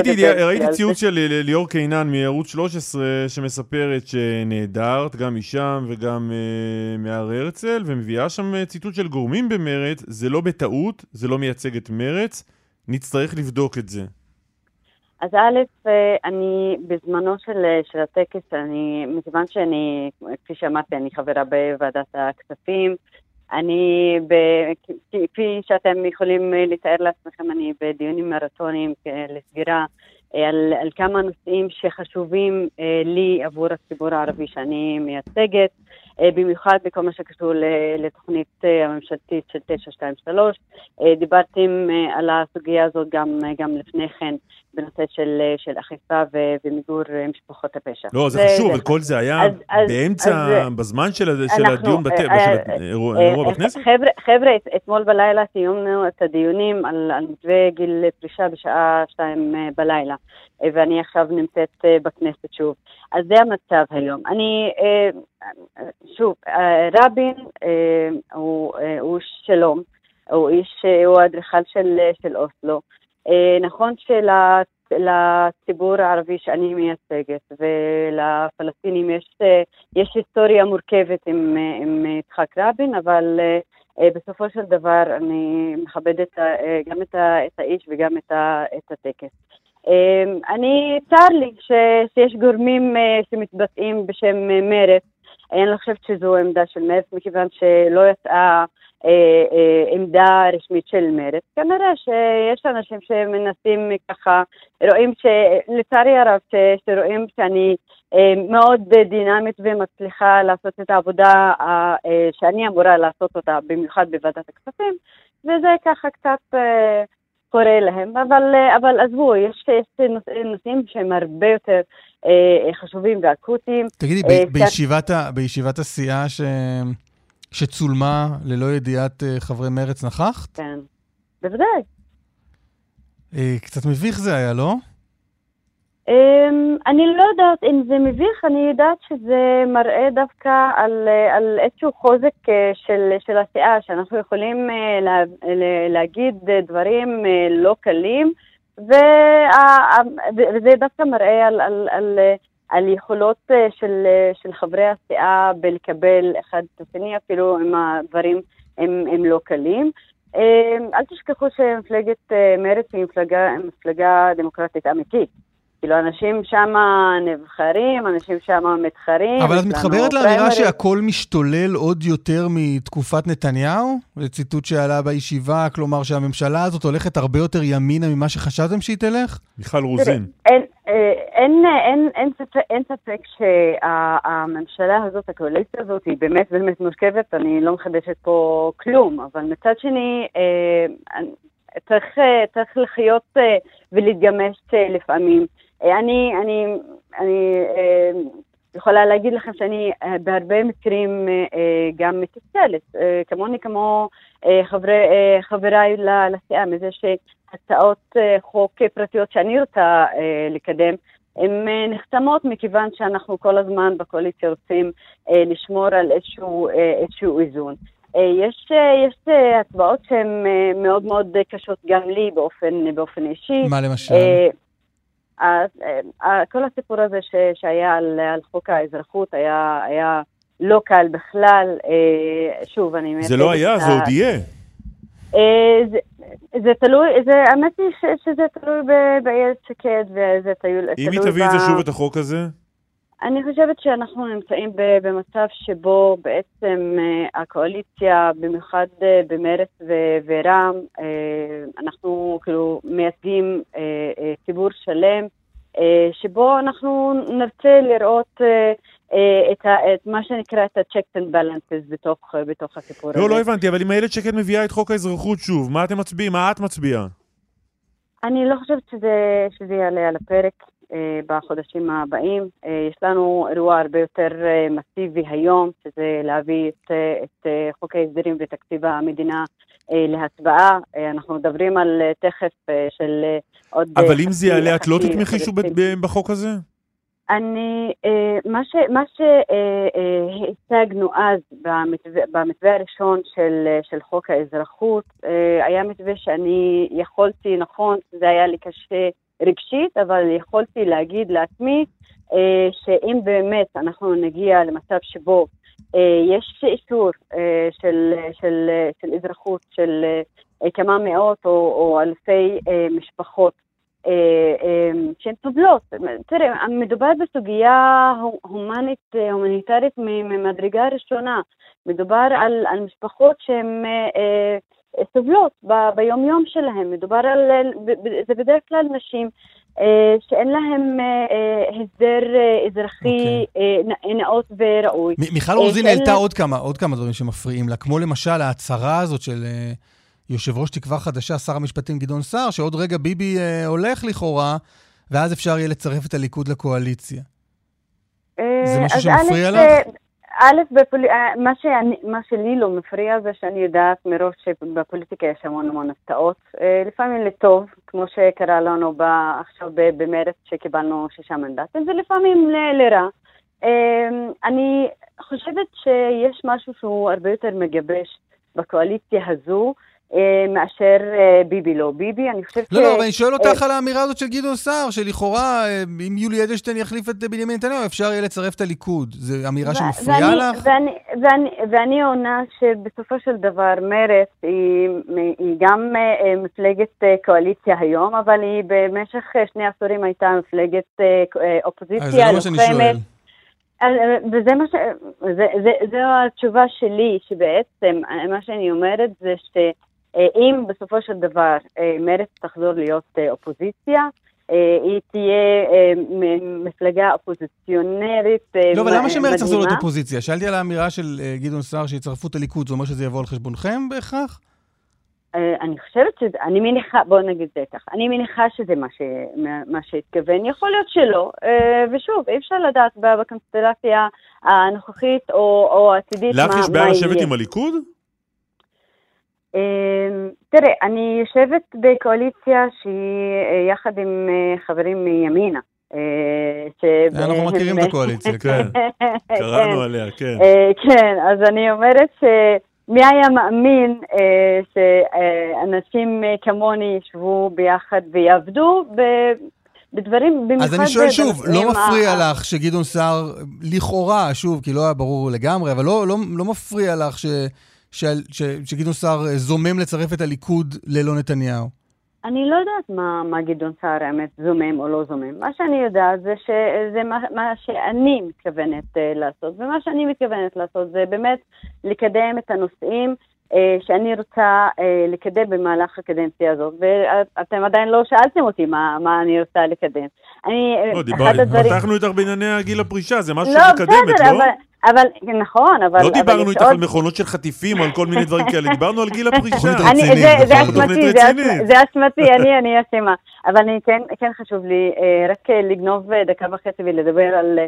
ראיתי. ציוץ של אה, ליאור קינן מערוץ 13 שמספרת שנעדרת גם משם וגם אה, מהר הרצל ומביאה שם ציטוט של גורמים במרץ, זה לא בטעות, זה לא מייצג את מרץ, נצטרך לבדוק את זה. אז א', אני בזמנו של, של הטקס, אני, מכיוון שאני, כפי שאמרתי, אני חברה בוועדת הכספים, אני, כפי- שאתם יכולים אה, לתאר לעצמכם, אני בדיונים מרתוניים לסגירה אה, על, על כמה נושאים שחשובים אה, לי עבור הציבור הערבי שאני מייצגת. במיוחד בכל מה שקשור לתוכנית הממשלתית של 923. אה, דיברתם על הסוגיה הזאת גם, גם לפני כן, בנושא של, אה, של אכיפה ו- ומיגור אה, משפחות הפשע. לא, זה חשוב, אבל כל זה היה אז- אז- באמצע, אז- בזמן של ה- של אנחנו, הדיון, בת- אה, של אה, האירוע אה, אה, בכנסת? חבר'ה, חבר'ה, את- אתמול בלילה סיימנו את הדיונים על, על מתווה גיל פרישה בשעה שתיים אה, בלילה, אה, ואני עכשיו נמצאת אה, בכנסת שוב. אז זה המצב היום. אני, אה, אה, שוב, אה, רבין אה, הוא, אה, הוא שלום, הוא איש, אה, הוא האדריכל של, אה, של אוסלו. אה, נכון שלציבור הערבי שאני מייצגת ולפלסטינים יש, אה, יש היסטוריה מורכבת עם, אה, עם יצחק רבין, אבל בסופו של דבר אני מכבדת גם את, את האיש וגם את, את הטקס. אני, צר לי ש, שיש גורמים שמתבטאים בשם מרצ. אני לא חושבת שזו עמדה של מרצ, מכיוון שלא יצאה אה, אה, עמדה רשמית של מרצ. כנראה שיש אנשים שמנסים ככה, רואים ש... לצערי הרב, ש, שרואים שאני אה, מאוד דינמית ומצליחה לעשות את העבודה אה, שאני אמורה לעשות אותה, במיוחד בוועדת הכספים, וזה ככה קצת אה, קורה להם. אבל, אה, אבל עזבו, יש, יש נוש- נושאים שהם הרבה יותר אה, חשובים ואקוטיים. תגידי, אה, ב- בישיבת ה- בישיבת הסיעה ש- שצולמה ללא ידיעת אה, חברי מרץ נכחת? כן, בוודאי. אה, קצת מביך זה היה, לא? Um, אני לא יודעת אם זה מביך, אני יודעת שזה מראה דווקא על, אה, על איזשהו חוזק אה, של, של הסיעה, שאנחנו יכולים אה, לה, להגיד דברים לא קלים, וה- וזה דווקא מראה על, על, על, על יכולות של, של חברי הסיעה בלקבל אחד את השני, אפילו אם הדברים הם, הם לא קלים. אה, אל תשכחו שמפלגת מרצ היא מפלגה, מפלגה דמוקרטית אמיתית. כאילו, אנשים שם נבחרים, אנשים שם מתחרים. אבל את מתחברת לאמירה. שהכל משתולל עוד יותר מתקופת נתניהו? זה ציטוט שעלה בישיבה, כלומר שהממשלה הזאת הולכת הרבה יותר ימינה ממה שחשבתם שהיא תלך? מיכל רוזין. אין, אה, ספק, שהממשלה הזאת, הקואליציה הזאת, היא באמת באמת מורכבת, אני לא מחדשת פה כלום, אבל מצד שני, אה, צריך, אה, צריך לחיות ולהתגמש לפעמים. אה, אני, אני, אני אה, יכולה להגיד לכם שאני אה, בהרבה מקרים גם מתסכלת, כמוני כמו חברי, חבריי לסיעה, מזה שהצעות חוק פרטיות שאני רוצה לקדם, הן נחתמות מכיוון שאנחנו כל הזמן בקואליציה רוצים לשמור על איזשהו, איזשהו איזון. יש, יש הצבעות שהן מאוד מאוד קשות גם לי באופן, באופן אישי. מה למשל? אה, אה, כל הסיפור הזה ש, שהיה על, על חוק האזרחות היה, היה לא קל בכלל. אה, שוב, אני... זה לא היה, זה עוד יהיה. זה, זה תלוי, זה, האמת היא ש, שזה תלוי באיילת שקד, וזה תלוי, אם היא תביא את זה שוב, את החוק הזה, אני חושבת שאנחנו נמצאים במצב שבו בעצם אה, הקואליציה, במיוחד אה, במרצ ו- ורע"מ, אה, אנחנו כאילו מייצגים ציבור שלם, שבו אנחנו נרצה לראות את, ה- את מה שנקרא את ה-checks and balances בתוך, בתוך הסיפור הזה. לא, לא הבנתי, אבל אם איילת שקד מביאה את חוק האזרחות שוב, מה אתם מצביעים? מה את מצביעה? אני לא חושבת שזה, שזה יעלה על הפרק בחודשים הבאים. אה, יש לנו אירוע הרבה יותר אה, מסיבי היום, שזה להביא את, אה, את אה, חוק ההסדרים ותקציב המדינה אה, להצבעה. אה, אנחנו מדברים על אה, תכף אה, של אה, עוד... אה, אבל אם זה יעלה, את לא תתמכי שוב בחוק הזה? אני, אה, מה ש- מה שהצגנו אז במתווה, במתווה הראשון של, אה, של חוק האזרחות, אה, היה מתווה שאני יכולתי, נכון, זה היה לי קשה רגשית, אבל יכולתי להגיד לעצמי אה, שאם באמת אנחנו נגיע למצב שבו אה, יש אישור אה, של, של, של אזרחות של אה, כמה מאות או, או אלפי אה, משפחות אה, אה, שהן סובלות. תראה, מדובר בסוגיה הומנית, אה, הומניטרית ממדרגה ראשונה. מדובר על, על משפחות שהן אה, אה, סובלות ב, ביום-יום שלהן. מדובר על, זה בדרך כלל נשים אה, שאין להם אה, אה, הסדר אזרחי אה, נ- נאות וראוי. מ- מיכל רוזין העלתה לה- עוד כמה, עוד כמה דברים שמפריעים לה, כמו למשל ההצהרה הזאת של יושב ראש תקווה חדשה, שר המשפטים גדעון סער, שעוד רגע ביבי אה, הולך לכאורה, ואז אפשר יהיה לצרף את הליכוד לקואליציה. זה משהו שמפריע לך? א', בפול... אה, מה, שאני, מה שלי לא מפריע זה שאני יודעת מראש שבפוליטיקה יש המון המון הפתעות. אה, לפעמים לטוב, כמו שקרה לנו. עכשיו במרץ שקיבלנו שישה מנדטים, ולפעמים ל- לרע. אה, אני חושבת שיש משהו שהוא הרבה יותר מגבש בקואליציה הזו. אה, מאשר אה, ביבי לא ביבי, אני חושבת לא, ש... לא, אבל אני שואל אותך אה, על האמירה הזאת של גדעון סער, שלכאורה, אם יולי אדלשטיין יחליף את בנימין נתניהו, אפשר יהיה לצרף את הליכוד. זו אמירה שמפריעה ואני, לך? ואני, ואני, ואני עונה שבסופו של דבר מרצ היא, היא גם מפלגת קואליציה היום, אבל היא במשך שני עשורים הייתה מפלגת אופוזיציה זה לא מה שאני שואל. וזה מה ש... זה, זה, זו התשובה שלי, שבעצם מה שאני אומרת זה שאם בסופו של דבר אה, מרצ תחזור להיות אה, אופוזיציה, אה, היא תהיה אה, מפלגה אופוזיציונרית אה, לא, אבל למה שמרצ תחזור להיות. אופוזיציה? שאלתי על האמירה של אה, גדעון סער שיצרפו את הליכוד, זה אומר שזה יבוא על חשבונכם בהכרח? אה, אני חושבת שזה, אני מניחה, בוא נגיד זה ככה, אני מניחה שזה מה, ש, מה, מה שהתכוון, יכול להיות שלא, אה, ושוב, אי אפשר לדעת בקונסטלציה הנוכחית או, או העתידית מה, לך יש מה בעיה לשבת יהיה. עם הליכוד? אה, תראה, אני יושבת בקואליציה שהיא אה, יחד עם אה, חברים מימינה. אה, אנחנו מכירים את הקואליציה, כן. <laughs> כן. קראנו עליה, כן. כן, אז אני אומרת שמי היה מאמין אה, שאנשים כמוני ישבו ביחד ויעבדו ב- בדברים, במיוחד... אז אני שואל שוב, לא מפריע ה- לך שגדעון סער, לכאורה, שוב, כי לא היה ברור לגמרי, אבל לא, לא, לא מפריע לך ש, ש, ש, שגדעון סער אה, זומם לצרף את הליכוד ללא נתניהו? אני לא יודעת מה, מה גדעון סער האמת זומם או לא זומם. מה שאני יודעת זה שזה מה, מה שאני מתכוונת uh, לעשות, ומה שאני מתכוונת לעשות זה באמת לקדם את הנושאים uh, שאני רוצה uh, לקדם במהלך הקדנציה הזאת, ואתם עדיין לא שאלתם אותי מה, מה אני רוצה לקדם. אני, לא, אחד דיבר- הדברים... פתחנו איתך בענייני גיל הפרישה, זה משהו לא, שאת מקדמת, בסדר, לא? אבל, אבל, נכון, אבל... לא דיברנו איתך על מכונות של חטיפים על כל מיני דברים כאלה, דיברנו על גיל הפרישה. זה, נכון. אשמתי, תוכנית זה, אשמתי, אני, אני אשמה. אבל אני כן, כן חשוב לי אה, רק אה, לגנוב אה, דקה וחצי ולדבר על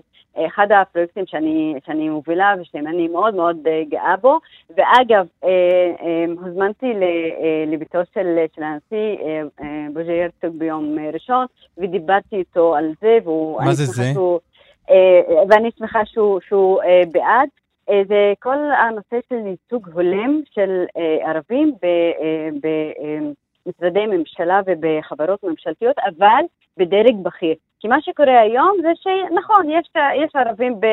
אחד הפרויקטים שאני, שאני מובילה ושאני מאוד מאוד אה, גאה בו. ואגב, הוזמנתי ל, לביתו של, של הנשיא בוז'י הרצוג ביום ראשון, ודיברתי איתו על זה, והוא... מה זה זה? אה, ואני שמחה שהוא, שהוא אה, בעד. אה, זה כל הנושא של ייצוג הולם של אה, ערבים במשרדי ממשלה ובחברות ממשלתיות, אבל בדרג בכיר. כי מה שקורה היום זה שנכון, יש, יש ערבים ב,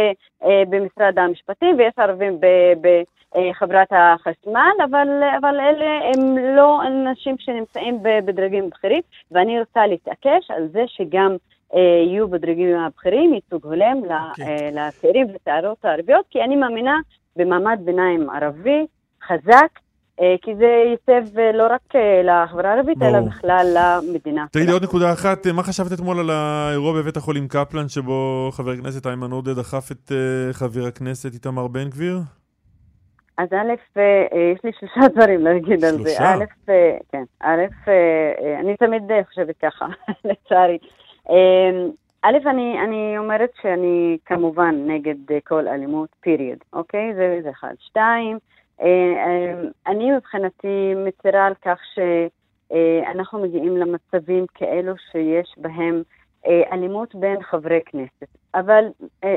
אה, במשרד המשפטים ויש ערבים בחברת החשמל, אבל, אבל אלה הם לא אנשים שנמצאים ב- בדרגים בכירים, ואני רוצה להתעקש על זה שגם יהיו בדרגים הבכירים ייצוג הולם ל- אוקיי. אה, לצעירים וצעירות הערביות, כי אני מאמינה במעמד ביניים ערבי חזק, אה, כי זה ייצב אה, לא רק אה, לחברה הערבית, אלא. בכלל למדינה. תגידי עוד נקודה אחת, מה חשבת אתמול על האירוע בבית החולים קפלן, שבו חבר הכנסת איימן עודה דחף את אה, חבר הכנסת איתמר בן גביר? אז א', אה, אה, יש לי שלושה <laughs> דברים להגיד על זה. שלושה? א', אה, כן, א', אה, אה, אני תמיד אה, חושבת ככה, <laughs> לצערי. אה, א', אני, אני אומרת שאני כמובן נגד אה, כל אלימות, פיריוד, אוקיי? זה, זה אחד. שתיים, אה, אה, אני מבחינתי מצרה על כך שאנחנו מגיעים למצבים כאלו שיש בהם אה, אלימות בין חברי כנסת. אבל אה,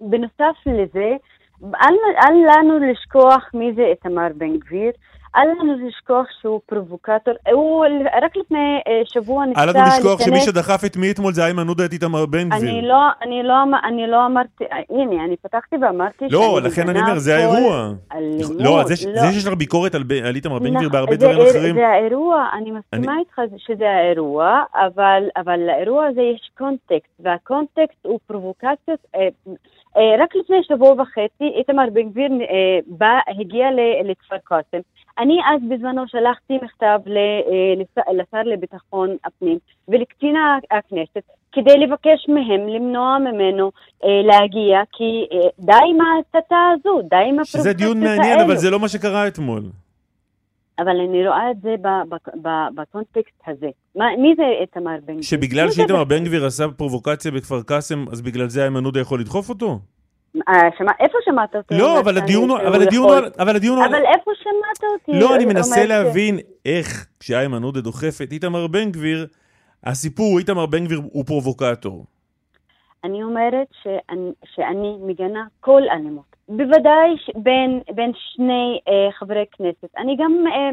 בנוסף לזה, אל, אל לנו לשכוח מי זה איתמר בן גביר, אל לנו לשכוח שהוא פרובוקטור. הוא רק לפני אה, שבוע ניסה אל לנו לשכוח שמי שדחף את מי אתמול זה איימן עודה את איתמר בן גביר. אני לא, אני לא, אמ- אני לא אמרתי, אה, הנה, אני פתחתי ואמרתי לא, שאני לכן אני אומר, זה האירוע. אלימות, לא, זה ש- זה שיש לך ביקורת על על איתמר בן גביר בהרבה זה- דברים אחרים, זה האירוע, אני מסכימה איתך שזה האירוע, אבל, אבל לאירוע הזה יש קונטקסט, והקונטקסט הוא פרובוקציות. אה, רק לפני שבוע וחצי איתמר בן גביר הגיע לכפר קאסם. אני אז בזמנו שלחתי מכתב אה, לשר לביטחון הפנים ולקצינה הכנסת כדי לבקש מהם למנוע ממנו אה, להגיע, כי אה, די עם ההסתה הזו, די עם הפרובוקציות שזה דיון מעניין, אבל זה לא מה שקרה אתמול. אבל אני רואה את זה בקונטקסט הזה. מה, מי זה איתמר בן גביר? שבגלל שאיתמר בן גביר עשה פרובוקציה בכפר קאסם, אז בגלל זה איימן עודה יכול לדחוף אותו? אה, שמע, איפה שמעת אותי? לא, אבל הדיון אבל הדיון. אבל הדיון. אבל איפה שמעת אותי? לא, אני מנסה להבין איך כשאיימן עודה דוחף את איתמר בן גביר, הסיפור הוא איתמר בן גביר הוא פרובוקטור. אני אומרת שאני, שאני מגנה כל אלימות. בוודאי ש- בין, בין שני אה, חברי כנסת. אני גם, אה,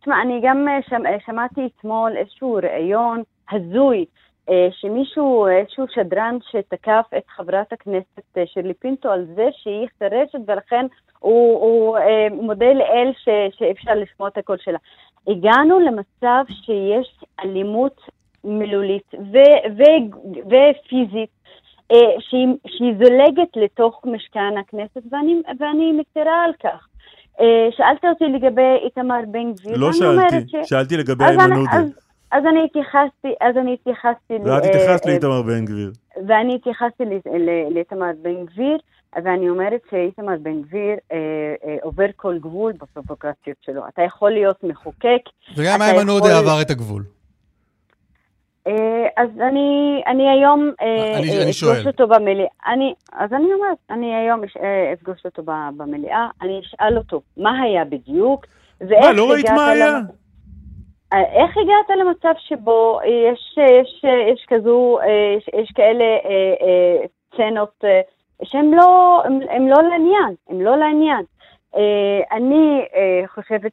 תשמע, אני גם אה, שמ, אה, שמעתי אתמול איזשהו ראיון הזוי, שמישהו, איזשהו שדרן שתקף את חברת הכנסת אה, שירלי פינטו על זה שהיא חירשת ולכן הוא, הוא אה, מודה לאל ש, שאפשר לשמוע את הקול שלה. הגענו למצב שיש אלימות מילולית ו- ו- ופיזית אה, שהיא, שהיא זולגת לתוך משכן הכנסת, ואני, ואני מצרה על כך. אה, שאלת אותי לגבי איתמר בן גביר, לא שאלתי, ש- שאלתי לגבי איימן עודה. אז- אני התייחסתי, אז אני התייחסתי, ואת אה, התייחסת אה, לאיתמר בן גביר. ואני התייחסתי ל- ל- לאיתמר בן גביר, ואני אומרת שאיתמר בן גביר אה, עובר כל גבול בפרובוקציות שלו. אתה יכול להיות מחוקק, וגם איימן עודה עבר את הגבול. אז אני, אני היום אני- אני שואל. אפגוש אותו במליאה. אני, אז אני אומרת, אני היום אפגוש אותו במליאה, אני אשאל אותו מה היה בדיוק, ואיך מה, לא ראית מה היה? אה, איך הגעת למצב שבו יש, יש, יש כזו, אה, יש, יש כאלה אה, אה, סצנות אה, שהן לא, הם, לא לעניין, הם לא לעניין. אה, אני אה, חושבת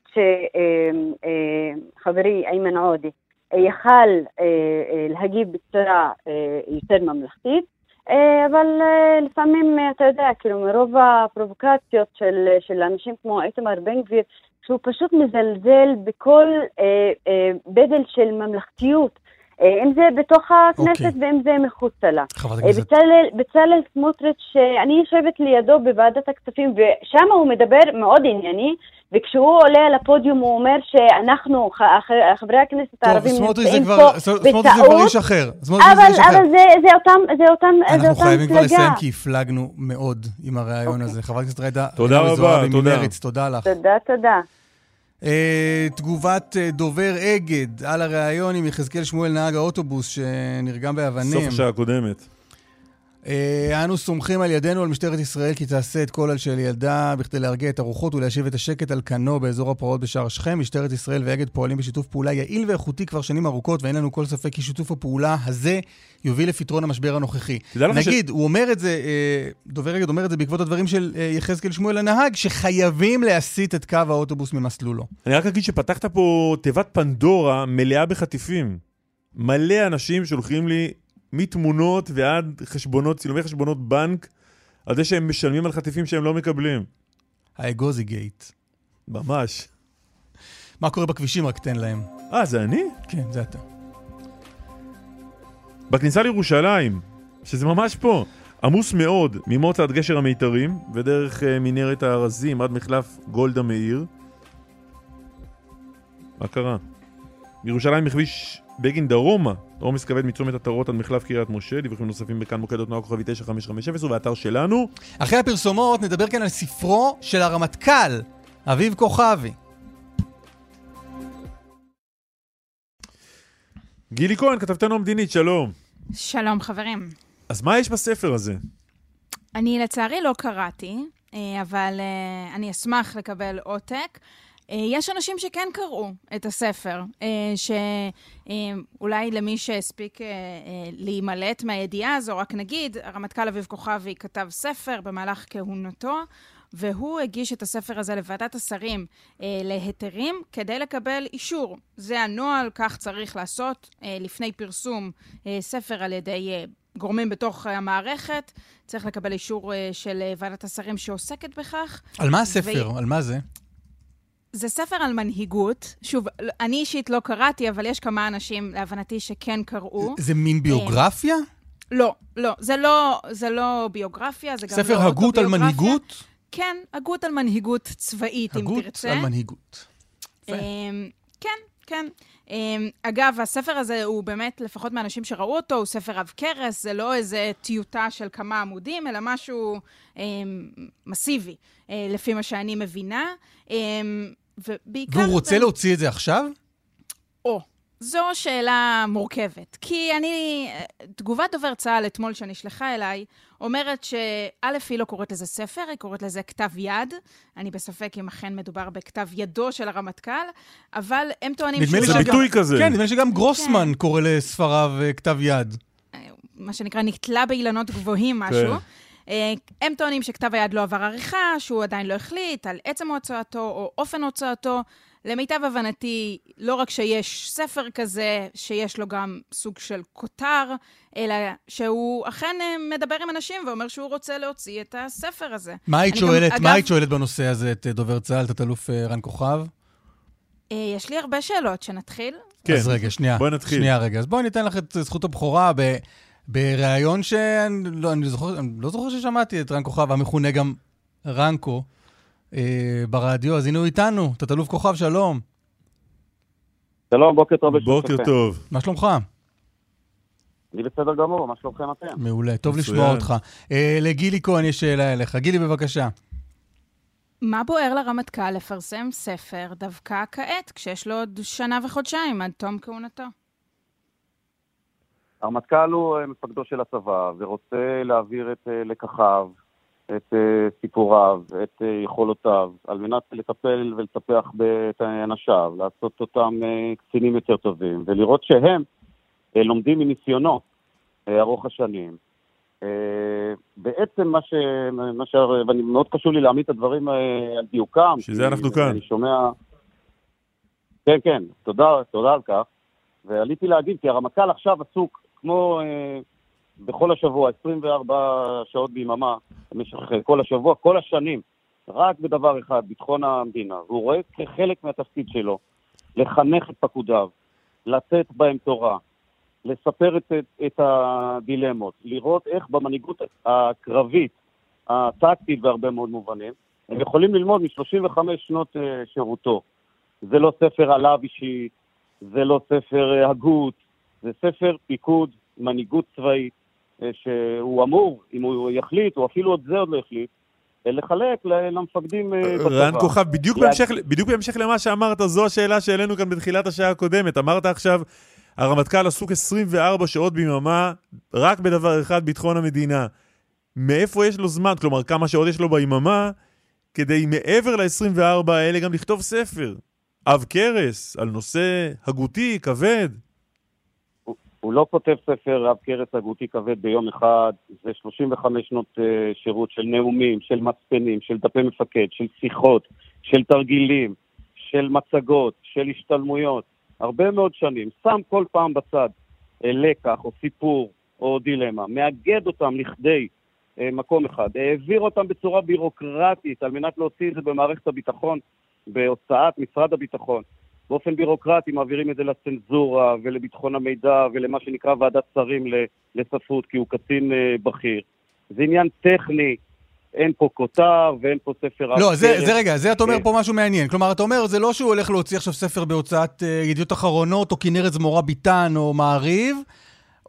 שחברי איימן עודה אה, יכל אה, אה, להגיב בצורה אה, יותר ממלכתית, אה, אבל אה, לפעמים, אה, אתה יודע, כאילו מרוב הפרובוקציות של, של אנשים כמו איתמר בן גביר, שהוא פשוט מזלזל בכל אה, אה, בדל של ממלכתיות, אה, אם זה בתוך הכנסת אוקיי. ואם זה מחוצה לה. חברת אה, הכנסת. בצלאל, בצלאל סמוטריץ', אה, אני יושבת לידו בוועדת הכספים, ושם הוא מדבר מאוד ענייני, וכשהוא עולה על הפודיום הוא אומר שאנחנו, חברי הכנסת טוב, הערבים, נמצאים פה סמוטריץ' זה כבר בטעות, איש אחר. סמוטריץ' זה אבל. אבל זה, זה אותם, זה אותם, זה אנחנו אותם חייבים כבר. לסיים, כי הפלגנו מאוד עם הרעיון הזה. חברת הכנסת ג'ידא תודה רבה, תודה. תודה לך. תודה, תודה. אה, תגובת אה, דובר אגד על הריאיון עם יחזקאל שמואל, נהג האוטובוס שנרגם באבנים. סוף השעה הקודמת. אה, אנו סומכים על ידינו, על משטרת ישראל, כי תעשה את כל על של ילדה בכדי להרגיע את הרוחות ולהשיב את השקט על כנו באזור הפרעות בשער שכם. משטרת ישראל ואגד פועלים בשיתוף פעולה יעיל ואיכותי כבר שנים ארוכות, ואין לנו כל ספק כי שיתוף הפעולה הזה יוביל לפתרון המשבר הנוכחי. לך ש- נגיד, הוא אומר את זה, אה, דובר אגד אומר את זה בעקבות הדברים של אה, יחזקאל שמואל הנהג, שחייבים להסיט את קו האוטובוס ממסלולו. אני רק אגיד שפתחת פה תיבת פנדורה מלאה בחטיפים. מלא אנשים שולחים לי מתמונות ועד חשבונות, צילומי חשבונות בנק, על זה שהם משלמים על חטיפים שהם לא מקבלים. האגוזי גייט. ממש. מה קורה בכבישים? רק תן להם. אה, זה אני? כן, זה אתה. בכניסה לירושלים, שזה ממש פה, עמוס מאוד ממוצא עד גשר המיתרים, ודרך אה, מנהרת הארזים עד מחלף גולדה מאיר. מה קרה? בירושלים בכביש בגין דרומה, עומס כבד מצומת עטרות עד מחלף קריית משה, דיווחים נוספים בכאן מוקד התנועה כוכבי 9550 ובאתר שלנו. אחרי הפרסומות נדבר כאן על ספרו של הרמטכ"ל, אביב כוכבי. גילי כהן, כתבתנו המדינית, שלום. שלום חברים. אז מה יש בספר הזה? אני לצערי לא קראתי, אה, אבל אה, אני אשמח לקבל עותק. אה, יש אנשים שכן קראו את הספר, אה, שאולי למי שהספיק אה, אה, להימלט מהידיעה הזו, רק נגיד, הרמטכ"ל אביב כוכבי כתב ספר במהלך כהונתו, והוא הגיש את הספר הזה לוועדת השרים אה, להיתרים כדי לקבל אישור. זה הנוהל, כך צריך לעשות אה, לפני פרסום אה, ספר על ידי אה, גורמים בתוך אה, המערכת. צריך לקבל אישור אה, של אה, ועדת השרים שעוסקת בכך. על מה הספר? על מה זה? זה ספר על מנהיגות. שוב, אני אישית לא קראתי, אבל יש כמה אנשים, להבנתי, שכן קראו. זה מין ביוגרפיה? לא, לא. זה לא, זה לא ביוגרפיה, זה גם לא ספר הגות על. מנהיגות? כן, הגות על מנהיגות צבאית, אם הגות תרצה. על מנהיגות. אמ, כן, כן. אמ, אגב, הספר הזה הוא באמת, לפחות מהאנשים שראו אותו, הוא ספר עב כרס, זה לא איזה טיוטה של כמה עמודים, אלא משהו אמ, מסיבי, אה, לפי מה שאני מבינה. אמ, ובעיקר... והוא רוצה זה- להוציא את זה עכשיו? או, זו שאלה מורכבת. כי אני, תגובת דובר צה"ל אתמול שנשלחה אליי, אומרת שא', היא לא קוראת לזה ספר, היא קוראת לזה כתב יד. אני בספק אם אכן מדובר בכתב ידו של הרמטכ"ל, אבל הם טוענים נדמה לי זה שגם- ביטוי כזה. כן, נדמה לי שגם גרוסמן קורא לספריו אה, כתב יד. מה שנקרא נתלה באילנות גבוהים משהו. כן. אה, הם טוענים שכתב היד לא עבר עריכה, שהוא עדיין לא החליט על עצם הוצאתו או אופן הוצאתו. למיטב הבנתי, לא רק שיש ספר כזה, שיש לו גם סוג של כותר, אלא שהוא אכן אה, מדבר עם אנשים ואומר שהוא רוצה להוציא את הספר הזה. מה היית אני גם- שואלת, אגב, מה היית שואלת בנושא הזה את אה, דובר צה"ל, תת-אלוף אה, רן כוכב? יש לי הרבה שאלות, שנתחיל? כן. אז רגע, שנייה. בואי נתחיל. שנייה רגע. אז בואי ניתן לך את זכות הבכורה ב- בריאיון שאני לא, אני זוכר, אני לא זוכר ששמעתי את רן כוכב, המכונה גם רנקו, אה, ברדיו. אז הנה הוא איתנו, תת-אלוף כוכב, שלום. שלום, בוקר טוב. בוקר. טוב. מה שלומך? אני בסדר גמור, מה שלומכם אתם? מעולה, טוב מצוין. לשמוע אותך. אה, לגילי כהן יש שאלה אליך. גילי, בבקשה. מה בוער לרמטכ"ל לפרסם ספר דווקא כעת, כשיש לו עוד שנה וחודשיים עד תום כהונתו? הרמטכ"ל הוא אה, מפקדו של הצבא, ורוצה להעביר את אה, לקחיו, את אה, סיפוריו, את אה, יכולותיו, על מנת לטפל ולטפח את אנשיו, לעשות אותם אה, קצינים יותר טובים, ולראות שהם לומדים מניסיונו ארוך השנים. בעצם מה ש... מה ש... ואני מאוד חשוב לי להעמיד את הדברים על דיוקם. בשביל זה כי אנחנו כאן. אני שומע... כן, כן, תודה, תודה על כך. ועליתי להגיד, כי הרמטכ"ל עכשיו עסוק, כמו בכל השבוע, 24 שעות ביממה, במשך אה, כל השבוע, כל השנים, רק בדבר אחד, ביטחון המדינה. והוא רואה כחלק מהתפקיד שלו לחנך את פקודיו, לתת בהם תורה, לספר את, את, את הדילמות, לראות איך במנהיגות הקרבית, הטקטית בהרבה מאוד מובנים, הם יכולים ללמוד מ-35 שנות אה, שירותו. זה לא ספר עליו אישית, זה לא ספר אה, הגות, זה ספר פיקוד, מנהיגות צבאית, שהוא אמור, אם הוא יחליט, או אפילו עוד זה עוד לא יחליט, אה, לחלק למפקדים אה, בצבא. רן כוכב, בדיוק להג- בהמשך, בדיוק בהמשך למה שאמרת, זו השאלה שהעלינו כאן בתחילת השעה הקודמת. אמרת עכשיו, הרמטכ"ל עסוק 24 שעות ביממה רק בדבר אחד, ביטחון המדינה. מאיפה יש לו זמן? כלומר, כמה שעות יש לו ביממה כדי מעבר ל-24 האלה גם לכתוב ספר. עב כרס, על נושא הגותי, כבד. הוא לא כותב ספר רב קרס הגותי כבד ביום אחד, זה 35 שנות uh, שירות של נאומים, של מצפנים, של דפי מפקד, של שיחות, של תרגילים, של מצגות, של השתלמויות, הרבה מאוד שנים. שם כל פעם בצד uh, לקח או סיפור או דילמה, מאגד אותם לכדי uh, מקום אחד, העביר אותם בצורה בירוקרטית על מנת להוציא את זה במערכת הביטחון, בהוצאת משרד הביטחון. באופן בירוקרטי מעבירים את זה לצנזורה ולביטחון המידע ולמה שנקרא ועדת שרים לספרות, כי הוא קצין אה, בכיר. זה עניין טכני, אין פה כותר ואין פה ספר... לא, זה. זה רגע, זה אתה אומר כן. פה משהו מעניין. כלומר, אתה אומר, זה לא שהוא הולך להוציא עכשיו ספר בהוצאת אה, ידיעות אחרונות, או כנרת זמורה ביטן, או מעריב.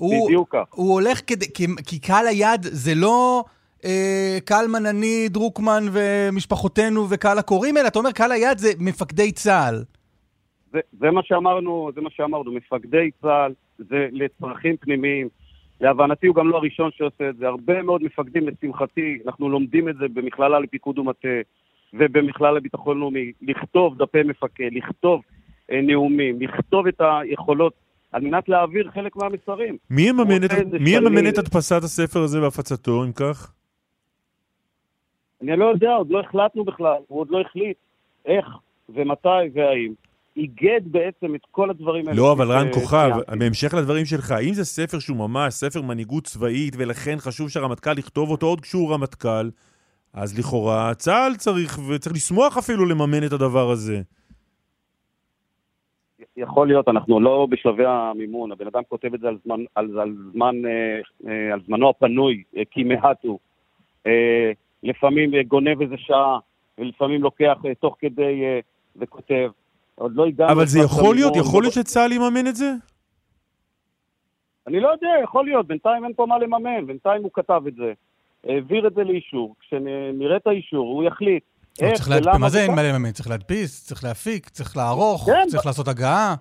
בדיוק כך. הוא הולך כדי, כי, כי קהל היד זה לא אה, קלמן, אני, דרוקמן ומשפחותינו וקהל הקוראים, אלא אתה אומר, קהל היד זה מפקדי צה"ל. זה, זה מה שאמרנו, זה מה שאמרנו, מפקדי צה"ל, זה לצרכים פנימיים. להבנתי הוא גם לא הראשון שעושה את זה. הרבה מאוד מפקדים, לשמחתי, אנחנו לומדים את זה במכללה לפיקוד ומטה ובמכללה לביטחון לאומי, לכתוב דפי מפקד, לכתוב אה, נאומים, לכתוב את היכולות על מנת להעביר חלק מהמסרים. מי יממן את- מי יממן. את הדפסת הספר הזה והפצתו, אם כך? אני לא יודע, עוד לא החלטנו בכלל, הוא עוד לא החליט איך ומתי והאם. איגד בעצם את כל הדברים האלה. לא, אבל רן כוכב. בהמשך לדברים שלך, האם זה ספר שהוא ממש ספר מנהיגות צבאית, ולכן חשוב שהרמטכ"ל יכתוב אותו עוד כשהוא רמטכ"ל, אז לכאורה צה"ל צריך, וצריך לשמוח אפילו לממן את הדבר הזה. יכול להיות, אנחנו לא בשלבי המימון, הבן אדם כותב את זה על, זמן, על, על, זמן, אה, אה, על זמנו הפנוי, אה, כי מעט הוא. לפעמים גונב איזה שעה, ולפעמים לוקח תוך כדי וכותב. עוד לא הגענו... אבל זה יכול להיות, יכול לא- להיות שצה"ל יממן את זה? אני לא יודע, יכול להיות, בינתיים אין פה מה לממן, בינתיים הוא כתב את זה, העביר את זה לאישור, כשנראה את האישור הוא יחליט איך צריך להדפיס, ולמה מה זה אין. מה לממן? צריך להדפיס, צריך להפיק, צריך לערוך, כן, צריך לעשות הגעה.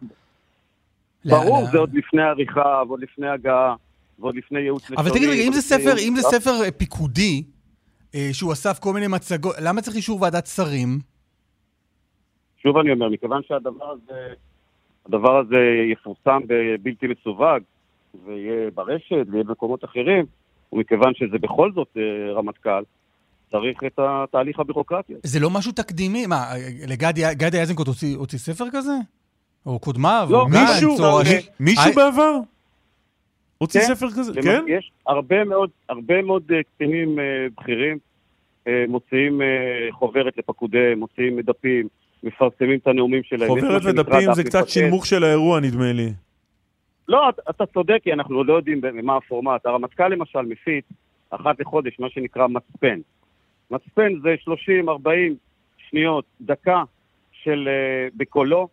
ברור, לה- זה עוד לפני עריכה, ועוד לפני הגעה, ועוד לפני ייעוץ לשוני. אבל תגיד רגע, אם זה ספר, אם זה. ספר אה, פיקודי, אה, שהוא אסף כל מיני מצגות, למה צריך אישור ועדת שרים? שוב אני אומר, מכיוון שהדבר הזה, הדבר הזה יפורסם בבלתי מסווג, ויהיה ברשת, ויהיה במקומות אחרים, ומכיוון שזה בכל זאת אה, רמטכ"ל, צריך את התהליך הבירוקרטי. זה לא משהו תקדימי? מה, לגדי גדי איזנקוט הוציא הוציא ספר כזה? או קודמיו? לא, או גנץ, מישהו, או... אה, מישהו אה, בעבר? הוציא כן, ספר כזה? למע- כן? יש הרבה מאוד, הרבה מאוד אה, קצינים אה, בכירים אה, מוציאים אה, חוברת לפקודי, מוציאים דפים, מפרסמים את הנאומים שלהם. חוברת ודפים זה קצת מפקד. שינמוך של האירוע, נדמה לי. לא, אתה, אתה צודק, כי אנחנו עוד לא יודעים מה הפורמט. הרמטכ"ל למשל מפיץ אחת לחודש מה שנקרא מצפן. מצפן זה 30-40 שניות, דקה של uh, בקולו,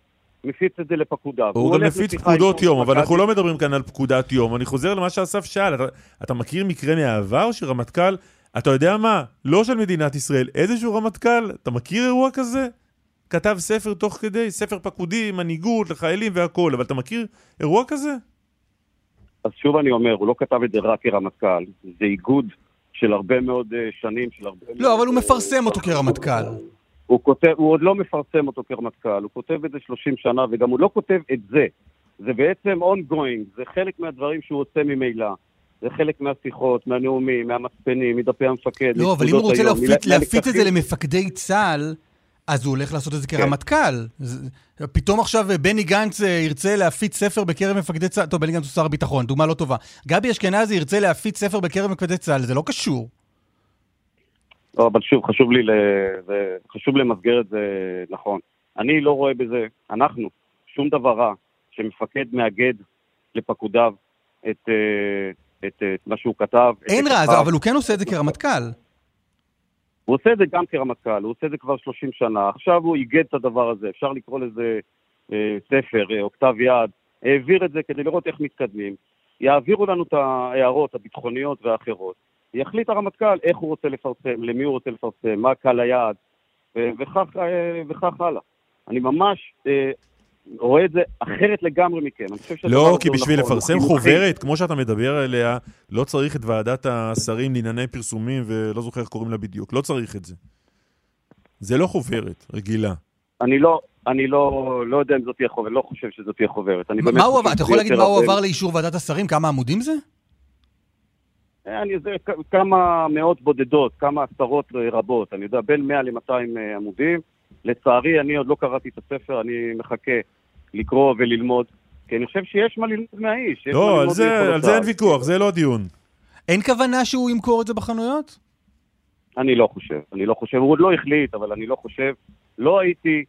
מפיץ את זה לפקודיו. הוא גם הולך מפיץ פקודות יום, אבל אנחנו. לא מדברים כאן על פקודת יום. אני חוזר למה שאסף שאל. אתה- אתה מכיר מקרה מהעבר שרמטכ"ל, אתה יודע מה? לא של מדינת ישראל, איזשהו רמטכ"ל, אתה מכיר אירוע כזה? כתב ספר תוך כדי, ספר פקודי, מנהיגות לחיילים והכול, אבל אתה מכיר אירוע כזה? אז שוב אני אומר, הוא לא כתב את זה רק כרמטכ"ל, זה איגוד של הרבה מאוד uh, שנים, של הרבה מאוד... לא, אבל הוא אה, מפרסם אותו כרמטכ"ל. הוא כותב, הוא עוד לא מפרסם אותו כרמטכ"ל, הוא כותב את זה 30 שנה, וגם הוא לא כותב את זה. זה בעצם ongoing, זה חלק מהדברים שהוא עושה ממילא. זה חלק מהשיחות, מהנאומים, מהמצפנים, מדפי המפקד. לא, אבל אם הוא רוצה היום, להפיץ- מ- להפיץ את זה. למפקדי צה"ל, אז הוא הולך לעשות את זה כן. כרמטכ"ל. זה- פתאום עכשיו אה, בני גנץ אה, ירצה להפיץ ספר בקרב מפקדי צה"ל, טוב, בני גנץ הוא שר הביטחון, דוגמה לא טובה. גבי אשכנזי ירצה להפיץ ספר בקרב מפקדי צה"ל, זה לא קשור. לא, אבל שוב, חשוב לי, ל... חשוב למסגר את זה נכון. אני לא רואה בזה, אנחנו, שום דבר רע שמפקד מאגד לפקודיו את, אה, את, אה, את מה שהוא כתב. את אין רע. אבל הוא כן עושה את זה כרמטכ"ל. הוא עושה את זה גם כרמטכ"ל, הוא עושה את זה כבר 30 שנה. עכשיו הוא איגד את הדבר הזה, אפשר לקרוא לזה אה, ספר אה, או כתב יד. העביר את זה כדי לראות איך מתקדמים. יעבירו לנו את ההערות הביטחוניות והאחרות. יחליט הרמטכ"ל איך הוא רוצה לפרסם, למי הוא רוצה לפרסם, מה קהל היעד, וכך, אה, וכך הלאה. אני ממש אה, רואה את זה אחרת לגמרי מכם. אני חושב שהדבר לא, כי בשביל נכון, לפרסם. חוברת, כמו שאתה מדבר עליה, לא צריך את ועדת השרים לענייני פרסומים, ולא זוכר איך קוראים לה בדיוק. לא צריך את זה. זה לא חוברת רגילה. אני לא, אני לא, לא יודע אם זאת תהיה חוברת, לא חושב שזאת תהיה חוברת. אני באמת מה הוא חושב עבר? אתה יכול להגיד מה הוא עבר לאישור ועדת השרים? כמה עמודים זה? אה, אני יודע כמה מאות בודדות, כמה עשרות אה, רבות, אני יודע, בין 100 ל-200 אה, עמודים. לצערי, אני עוד לא קראתי את הספר, אני מחכה לקרוא וללמוד, כי אני חושב שיש מה ללמוד מהאיש. יש מה לא, על זה- על זה אין. ויכוח, זה לא הדיון. אין כוונה שהוא ימכור את זה בחנויות? אני לא חושב, אני לא חושב, הוא עוד לא החליט, אבל אני לא חושב, לא הייתי,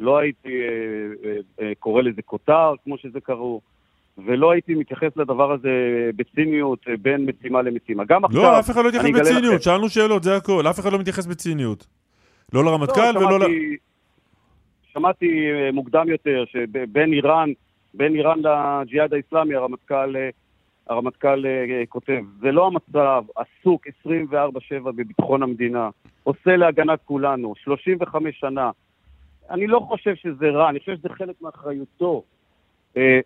לא הייתי אה, אה, אה, קורא לזה כותר, כמו שזה קראו, ולא הייתי מתייחס לדבר הזה בציניות אה, בין משימה למשימה. גם עכשיו, לא, אף אחד לא מתייחס אני אגלה לכם- בציניות, שאלנו שאלות, זה הכל. אף אחד לא מתייחס בציניות. לא לרמטכ"ל לא, ולא ל... שמעתי- שמעתי אה, מוקדם יותר שבין איראן, בין איראן לג'יהאד האיסלאמי, הרמטכ"ל, אה, הרמטכ"ל אה, כותב, זה לא המצב, עסוק 24/7 בביטחון המדינה, עושה להגנת כולנו, 35 שנה. אני לא חושב שזה רע, אני חושב שזה חלק מאחריותו.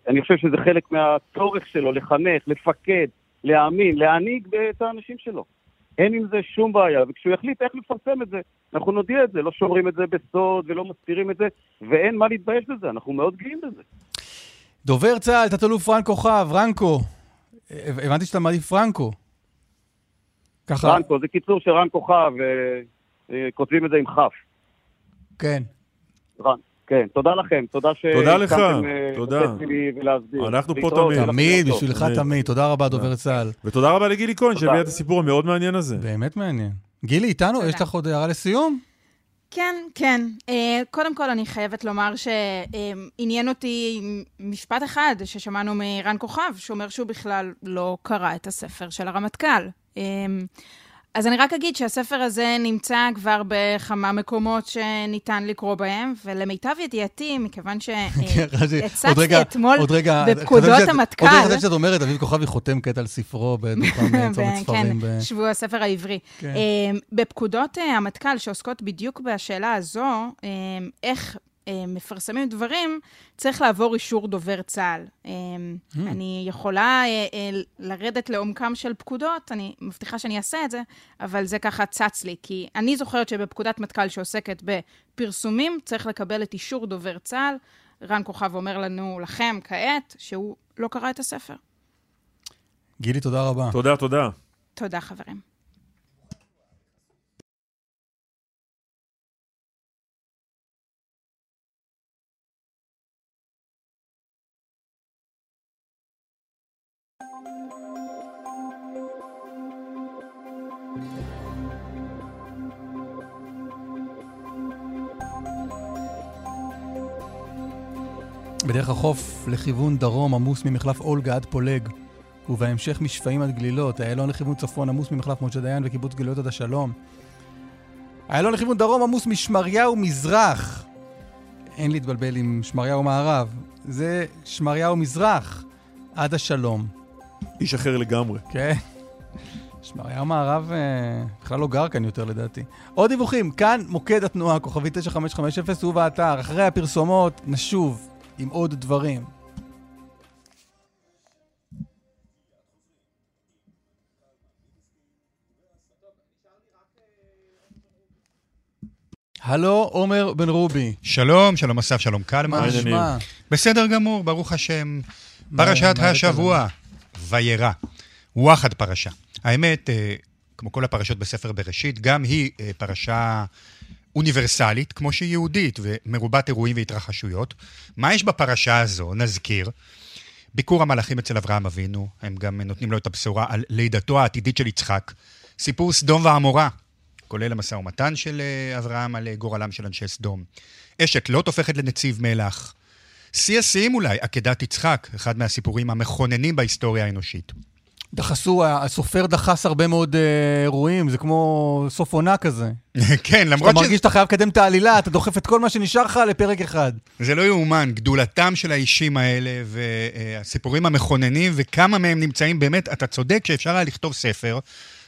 אני חושב שזה חלק מהצורך שלו לחנך, לפקד, להאמין, להנהיג את האנשים שלו. אין עם זה שום בעיה, וכשהוא יחליט איך לפרסם את זה, אנחנו נודיע את זה, לא שומרים את זה בסוד ולא מסתירים את זה, ואין מה להתבייש בזה, אנחנו מאוד גאים בזה. דובר צה"ל, תת-אלוף רן כוכב, רנקו. אה, הבנתי שאתה מעדיף פרנקו. ככה, רנקו, זה קיצור של רן כוכב, אה, אה, כותבים את זה עם כף. כן. רן, כן, תודה לכם, תודה ש... תודה לך, אה, תודה. לתת לי ולהסביר. אנחנו פה תמיד. תמיד. בשבילך תמיד. תודה רבה, דובר צה"ל. ותודה רבה לגילי כהן תודה. שהביאה את הסיפור המאוד מעניין הזה. באמת מעניין. גילי, איתנו? יש לך עוד הערה לסיום? כן, כן. Uh, קודם כל, אני חייבת לומר שעניין אותי משפט אחד ששמענו מרן כוכב, שאומר שהוא בכלל לא קרא את הספר של הרמטכ"ל. אז אני רק אגיד שהספר הזה נמצא כבר בכמה מקומות שניתן לקרוא בהם, ולמיטב ידיעתי, מכיוון <laughs> כן, עוד שהצצתי רגע- אתמול עוד רגע- בפקודות המטכ"ל, עוד רגע חשבתי שאת אומרת, אביב כוכבי חותם קטע על ספרו בדוכן אה, צומת ספרים. כן, שבוע הספר העברי. כן. אה, בפקודות אה, המטכ"ל, שעוסקות בדיוק בשאלה הזו, אה, איך אה, מפרסמים דברים, צריך לעבור אישור דובר צה"ל. אה, Hmm. אני יכולה אה, אה, לרדת לעומקם של פקודות, אני מבטיחה שאני אעשה את זה, אבל זה ככה צץ לי, כי אני זוכרת שבפקודת מטכ"ל שעוסקת בפרסומים, צריך לקבל את אישור דובר צה"ל. רן כוכב אומר לנו, לכם כעת, שהוא לא קרא את הספר. גילי, תודה רבה. תודה, תודה. תודה, חברים. בדרך החוף לכיוון דרום עמוס ממחלף אולגה עד פולג, ובהמשך משפעים עד גלילות, איילון לכיוון צפון עמוס ממחלף משה דיין וקיבוץ גלילות עד השלום. איילון לכיוון דרום עמוס משמריהו מזרח. אין להתבלבל עם שמריהו מערב, זה שמריהו מזרח עד השלום. איש אחר לגמרי. כן. שמריהו מערב אה, בכלל לא גר כאן יותר לדעתי. עוד דיווחים, כאן מוקד התנועה, כוכבי 9550 ובאתר. אחרי הפרסומות נשוב עם עוד דברים. הלו, עומר בן רובי. שלום, שלום אסף, שלום קלמן. מה נשמע? בסדר גמור, ברוך השם. פרשת השבוע, וירא. וואחד פרשה. האמת, אה, כמו כל הפרשות בספר בראשית, גם היא אה, פרשה אוניברסלית, כמו שהיא יהודית ומרובת אירועים והתרחשויות. מה יש בפרשה הזו? נזכיר. ביקור המלאכים אצל אברהם אבינו, הם גם נותנים לו את הבשורה על לידתו העתידית של יצחק. סיפור סדום ועמורה, כולל המשא ומתן של אה, אברהם על גורלם של אנשי סדום. אשת לוט הופכת לנציב מלח. שיא השיאים אולי, עקדת יצחק, אחד מהסיפורים המכוננים בהיסטוריה האנושית. דחסו, הסופר דחס הרבה מאוד אה, אירועים, זה כמו סוף עונה כזה. <laughs> כן, למרות מרגיש שאתה חייב לקדם את העלילה, אתה דוחף את כל מה שנשאר לך לפרק אחד. זה לא יאומן, גדולתם של האישים האלה והסיפורים המכוננים וכמה מהם נמצאים באמת, אתה צודק שאפשר היה לכתוב ספר,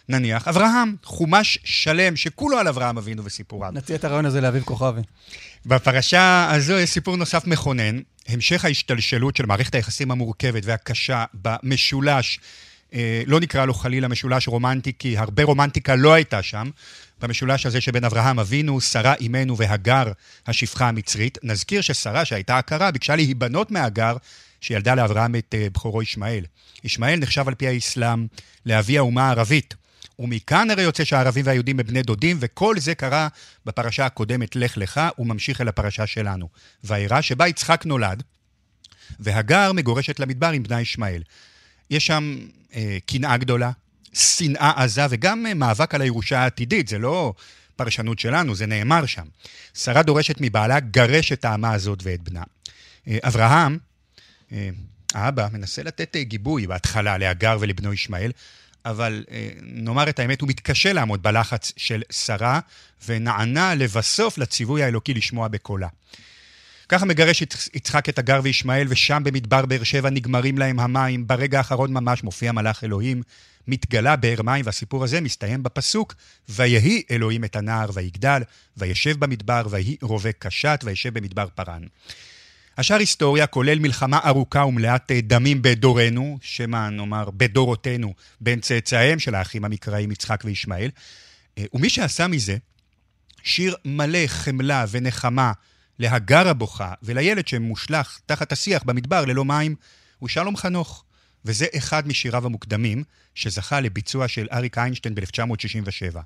נניח, אברהם, חומש שלם שכולו על אברהם אבינו וסיפוריו. נציע את הרעיון הזה לאביב כוכבי. בפרשה הזו יש סיפור נוסף מכונן, המשך ההשתלשלות של מערכת היחסים המורכבת והקשה במשולש, אה, לא נקרא לו חלילה משולש רומנטי, כי הרבה רומנטיקה לא הייתה שם, במשולש הזה שבין אברהם אבינו, שרה אימנו והגר, השפחה המצרית. נזכיר ששרה, שהייתה עקרה, ביקשה להיבנות מהגר, שילדה לאברהם את אה, בכורו ישמעאל. ישמעאל נחשב על פי האסלאם לאבי האומה הערבית. ומכאן הרי יוצא שהערבים והיהודים הם בני דודים, וכל זה קרה בפרשה הקודמת, לך לך, וממשיך אל הפרשה שלנו. וירא שבה יצחק נולד, והגר מגורשת למדבר עם בנה ישמעאל. יש שם אה, קנאה גדולה, שנאה עזה, וגם אה, מאבק על הירושה העתידית, זה לא פרשנות שלנו, זה נאמר שם. שרה דורשת מבעלה, גרש את האמה הזאת ואת בנה. אה, אברהם, אה, האבא, מנסה לתת אה, גיבוי בהתחלה להגר ולבנו ישמעאל, אבל אה, נאמר את האמת, הוא מתקשה לעמוד בלחץ של שרה, ונענה לבסוף לציווי האלוקי לשמוע בקולה. ככה מגרש יצ- יצחק את הגר וישמעאל, ושם במדבר באר שבע נגמרים להם המים. ברגע האחרון ממש מופיע מלאך אלוהים, מתגלה באר מים, והסיפור הזה מסתיים בפסוק, ויהי אלוהים את הנער ויגדל, וישב במדבר, ויהי רובה קשת, וישב במדבר פרן. השאר היסטוריה כולל מלחמה ארוכה ומלאת אה, דמים בדורנו, שמא נאמר בדורותינו, בין צאצאיהם של האחים המקראיים יצחק וישמעאל. אה, ומי שעשה מזה שיר מלא חמלה ונחמה להגר הבוכה ולילד שמושלך תחת השיח במדבר ללא מים, הוא שלום חנוך. וזה אחד משיריו המוקדמים, שזכה לביצוע של אריק איינשטיין ב-1967.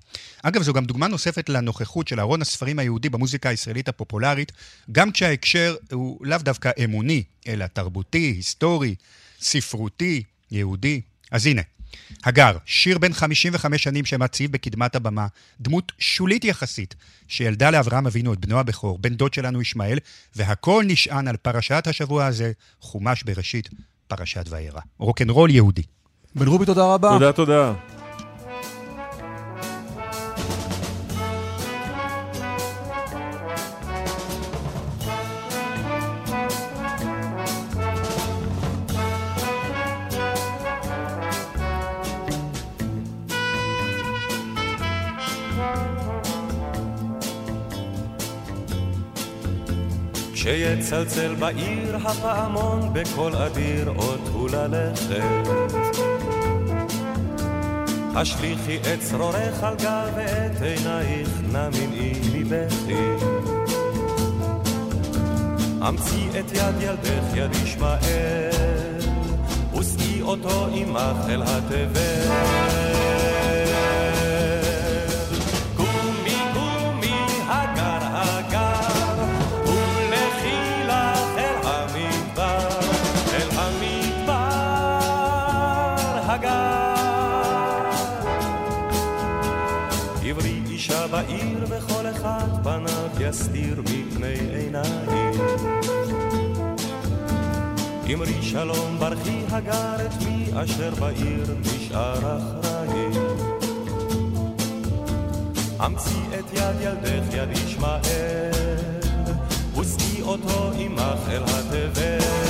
אגב, זו גם דוגמה נוספת לנוכחות של ארון הספרים היהודי במוזיקה הישראלית הפופולרית, גם כשההקשר הוא לאו דווקא אמוני, אלא תרבותי, היסטורי, ספרותי, יהודי. אז הנה, הגר, שיר בן 55 שנים שמציב בקדמת הבמה, דמות שולית יחסית, שילדה לאברהם אבינו את בנו הבכור, בן דוד שלנו ישמעאל, והכל נשען על פרשת השבוע הזה, חומש בראשית, פרשת וירא. רוקנרול יהודי. בן רובי, תודה רבה. תודה, תודה. כשיצלצל בעיר הפעמון בקול אדיר הוא ללכת. השליכי את צרורך על גב ואת עינייך נמנעי מבכי. אמצי את יד ילדך יד ישמעאל, ושאי אותו עמך אל התבל. בעיר וכל אחד פניו יסתיר מפני עיניים. אמרי שלום ברכי הגר את מי אשר בעיר נשאר אחראי. אמצי את יד ילדך יד ישמעאל, ושאי אותו עמך אל התבל.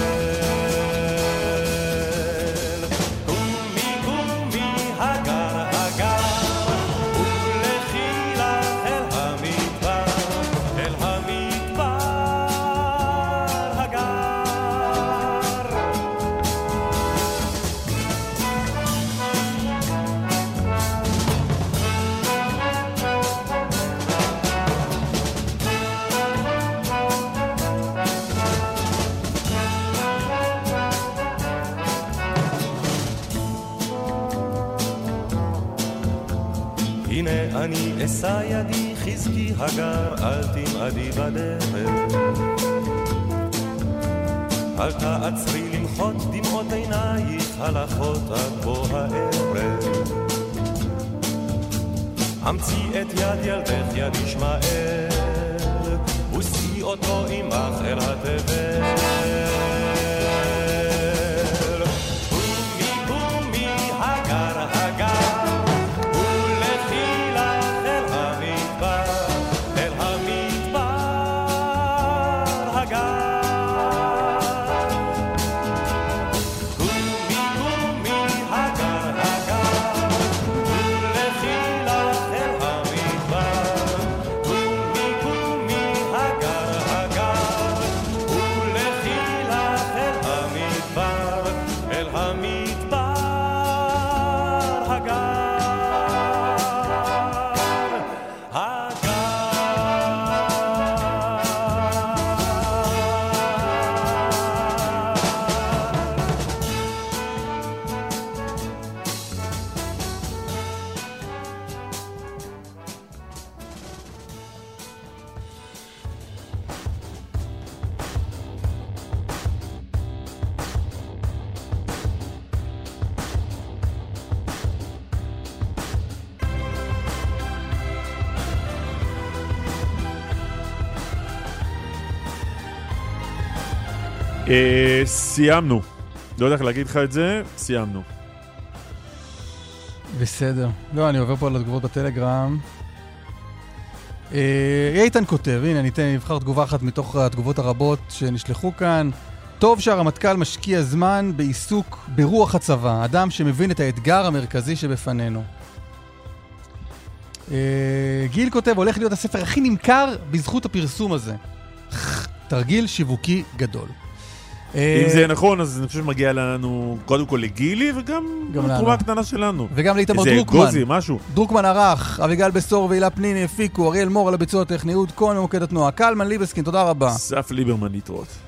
אשא ידי חזקי הגר, אל תמעדי בדרך. אל תעצרי למחות דמעות עינייך, הלכות עד בוא הערב. אמצי את יד ילדך, יד ישמעאל, ושאי אותו עמך אל התבל. סיימנו. לא יודע איך להגיד לך את זה, סיימנו. בסדר. לא, אני עובר פה על התגובות בטלגרם. אה, איתן כותב, הנה, אני אתן, אבחר תגובה אחת מתוך התגובות הרבות שנשלחו כאן. טוב שהרמטכ"ל משקיע זמן בעיסוק ברוח הצבא, אדם שמבין את האתגר המרכזי שבפנינו. אה, גיל כותב, הולך להיות הספר הכי נמכר בזכות הפרסום הזה. תרגיל שיווקי גדול. אה, אם זה יהיה נכון, אז אני חושב שמגיע לנו, קודם כל לגילי, וגם לנו. הקטנה שלנו. וגם לאיתמר איזה דרוקמן. אגוזי, משהו. דרוקמן ערך, אביגל בשור והילה פניני הפיקו, אריאל מור על הביצוע הטכני, אהוד כהן ממוקד התנועה, קלמן ליבסקין, תודה רבה. אסף ליברמן להתראות.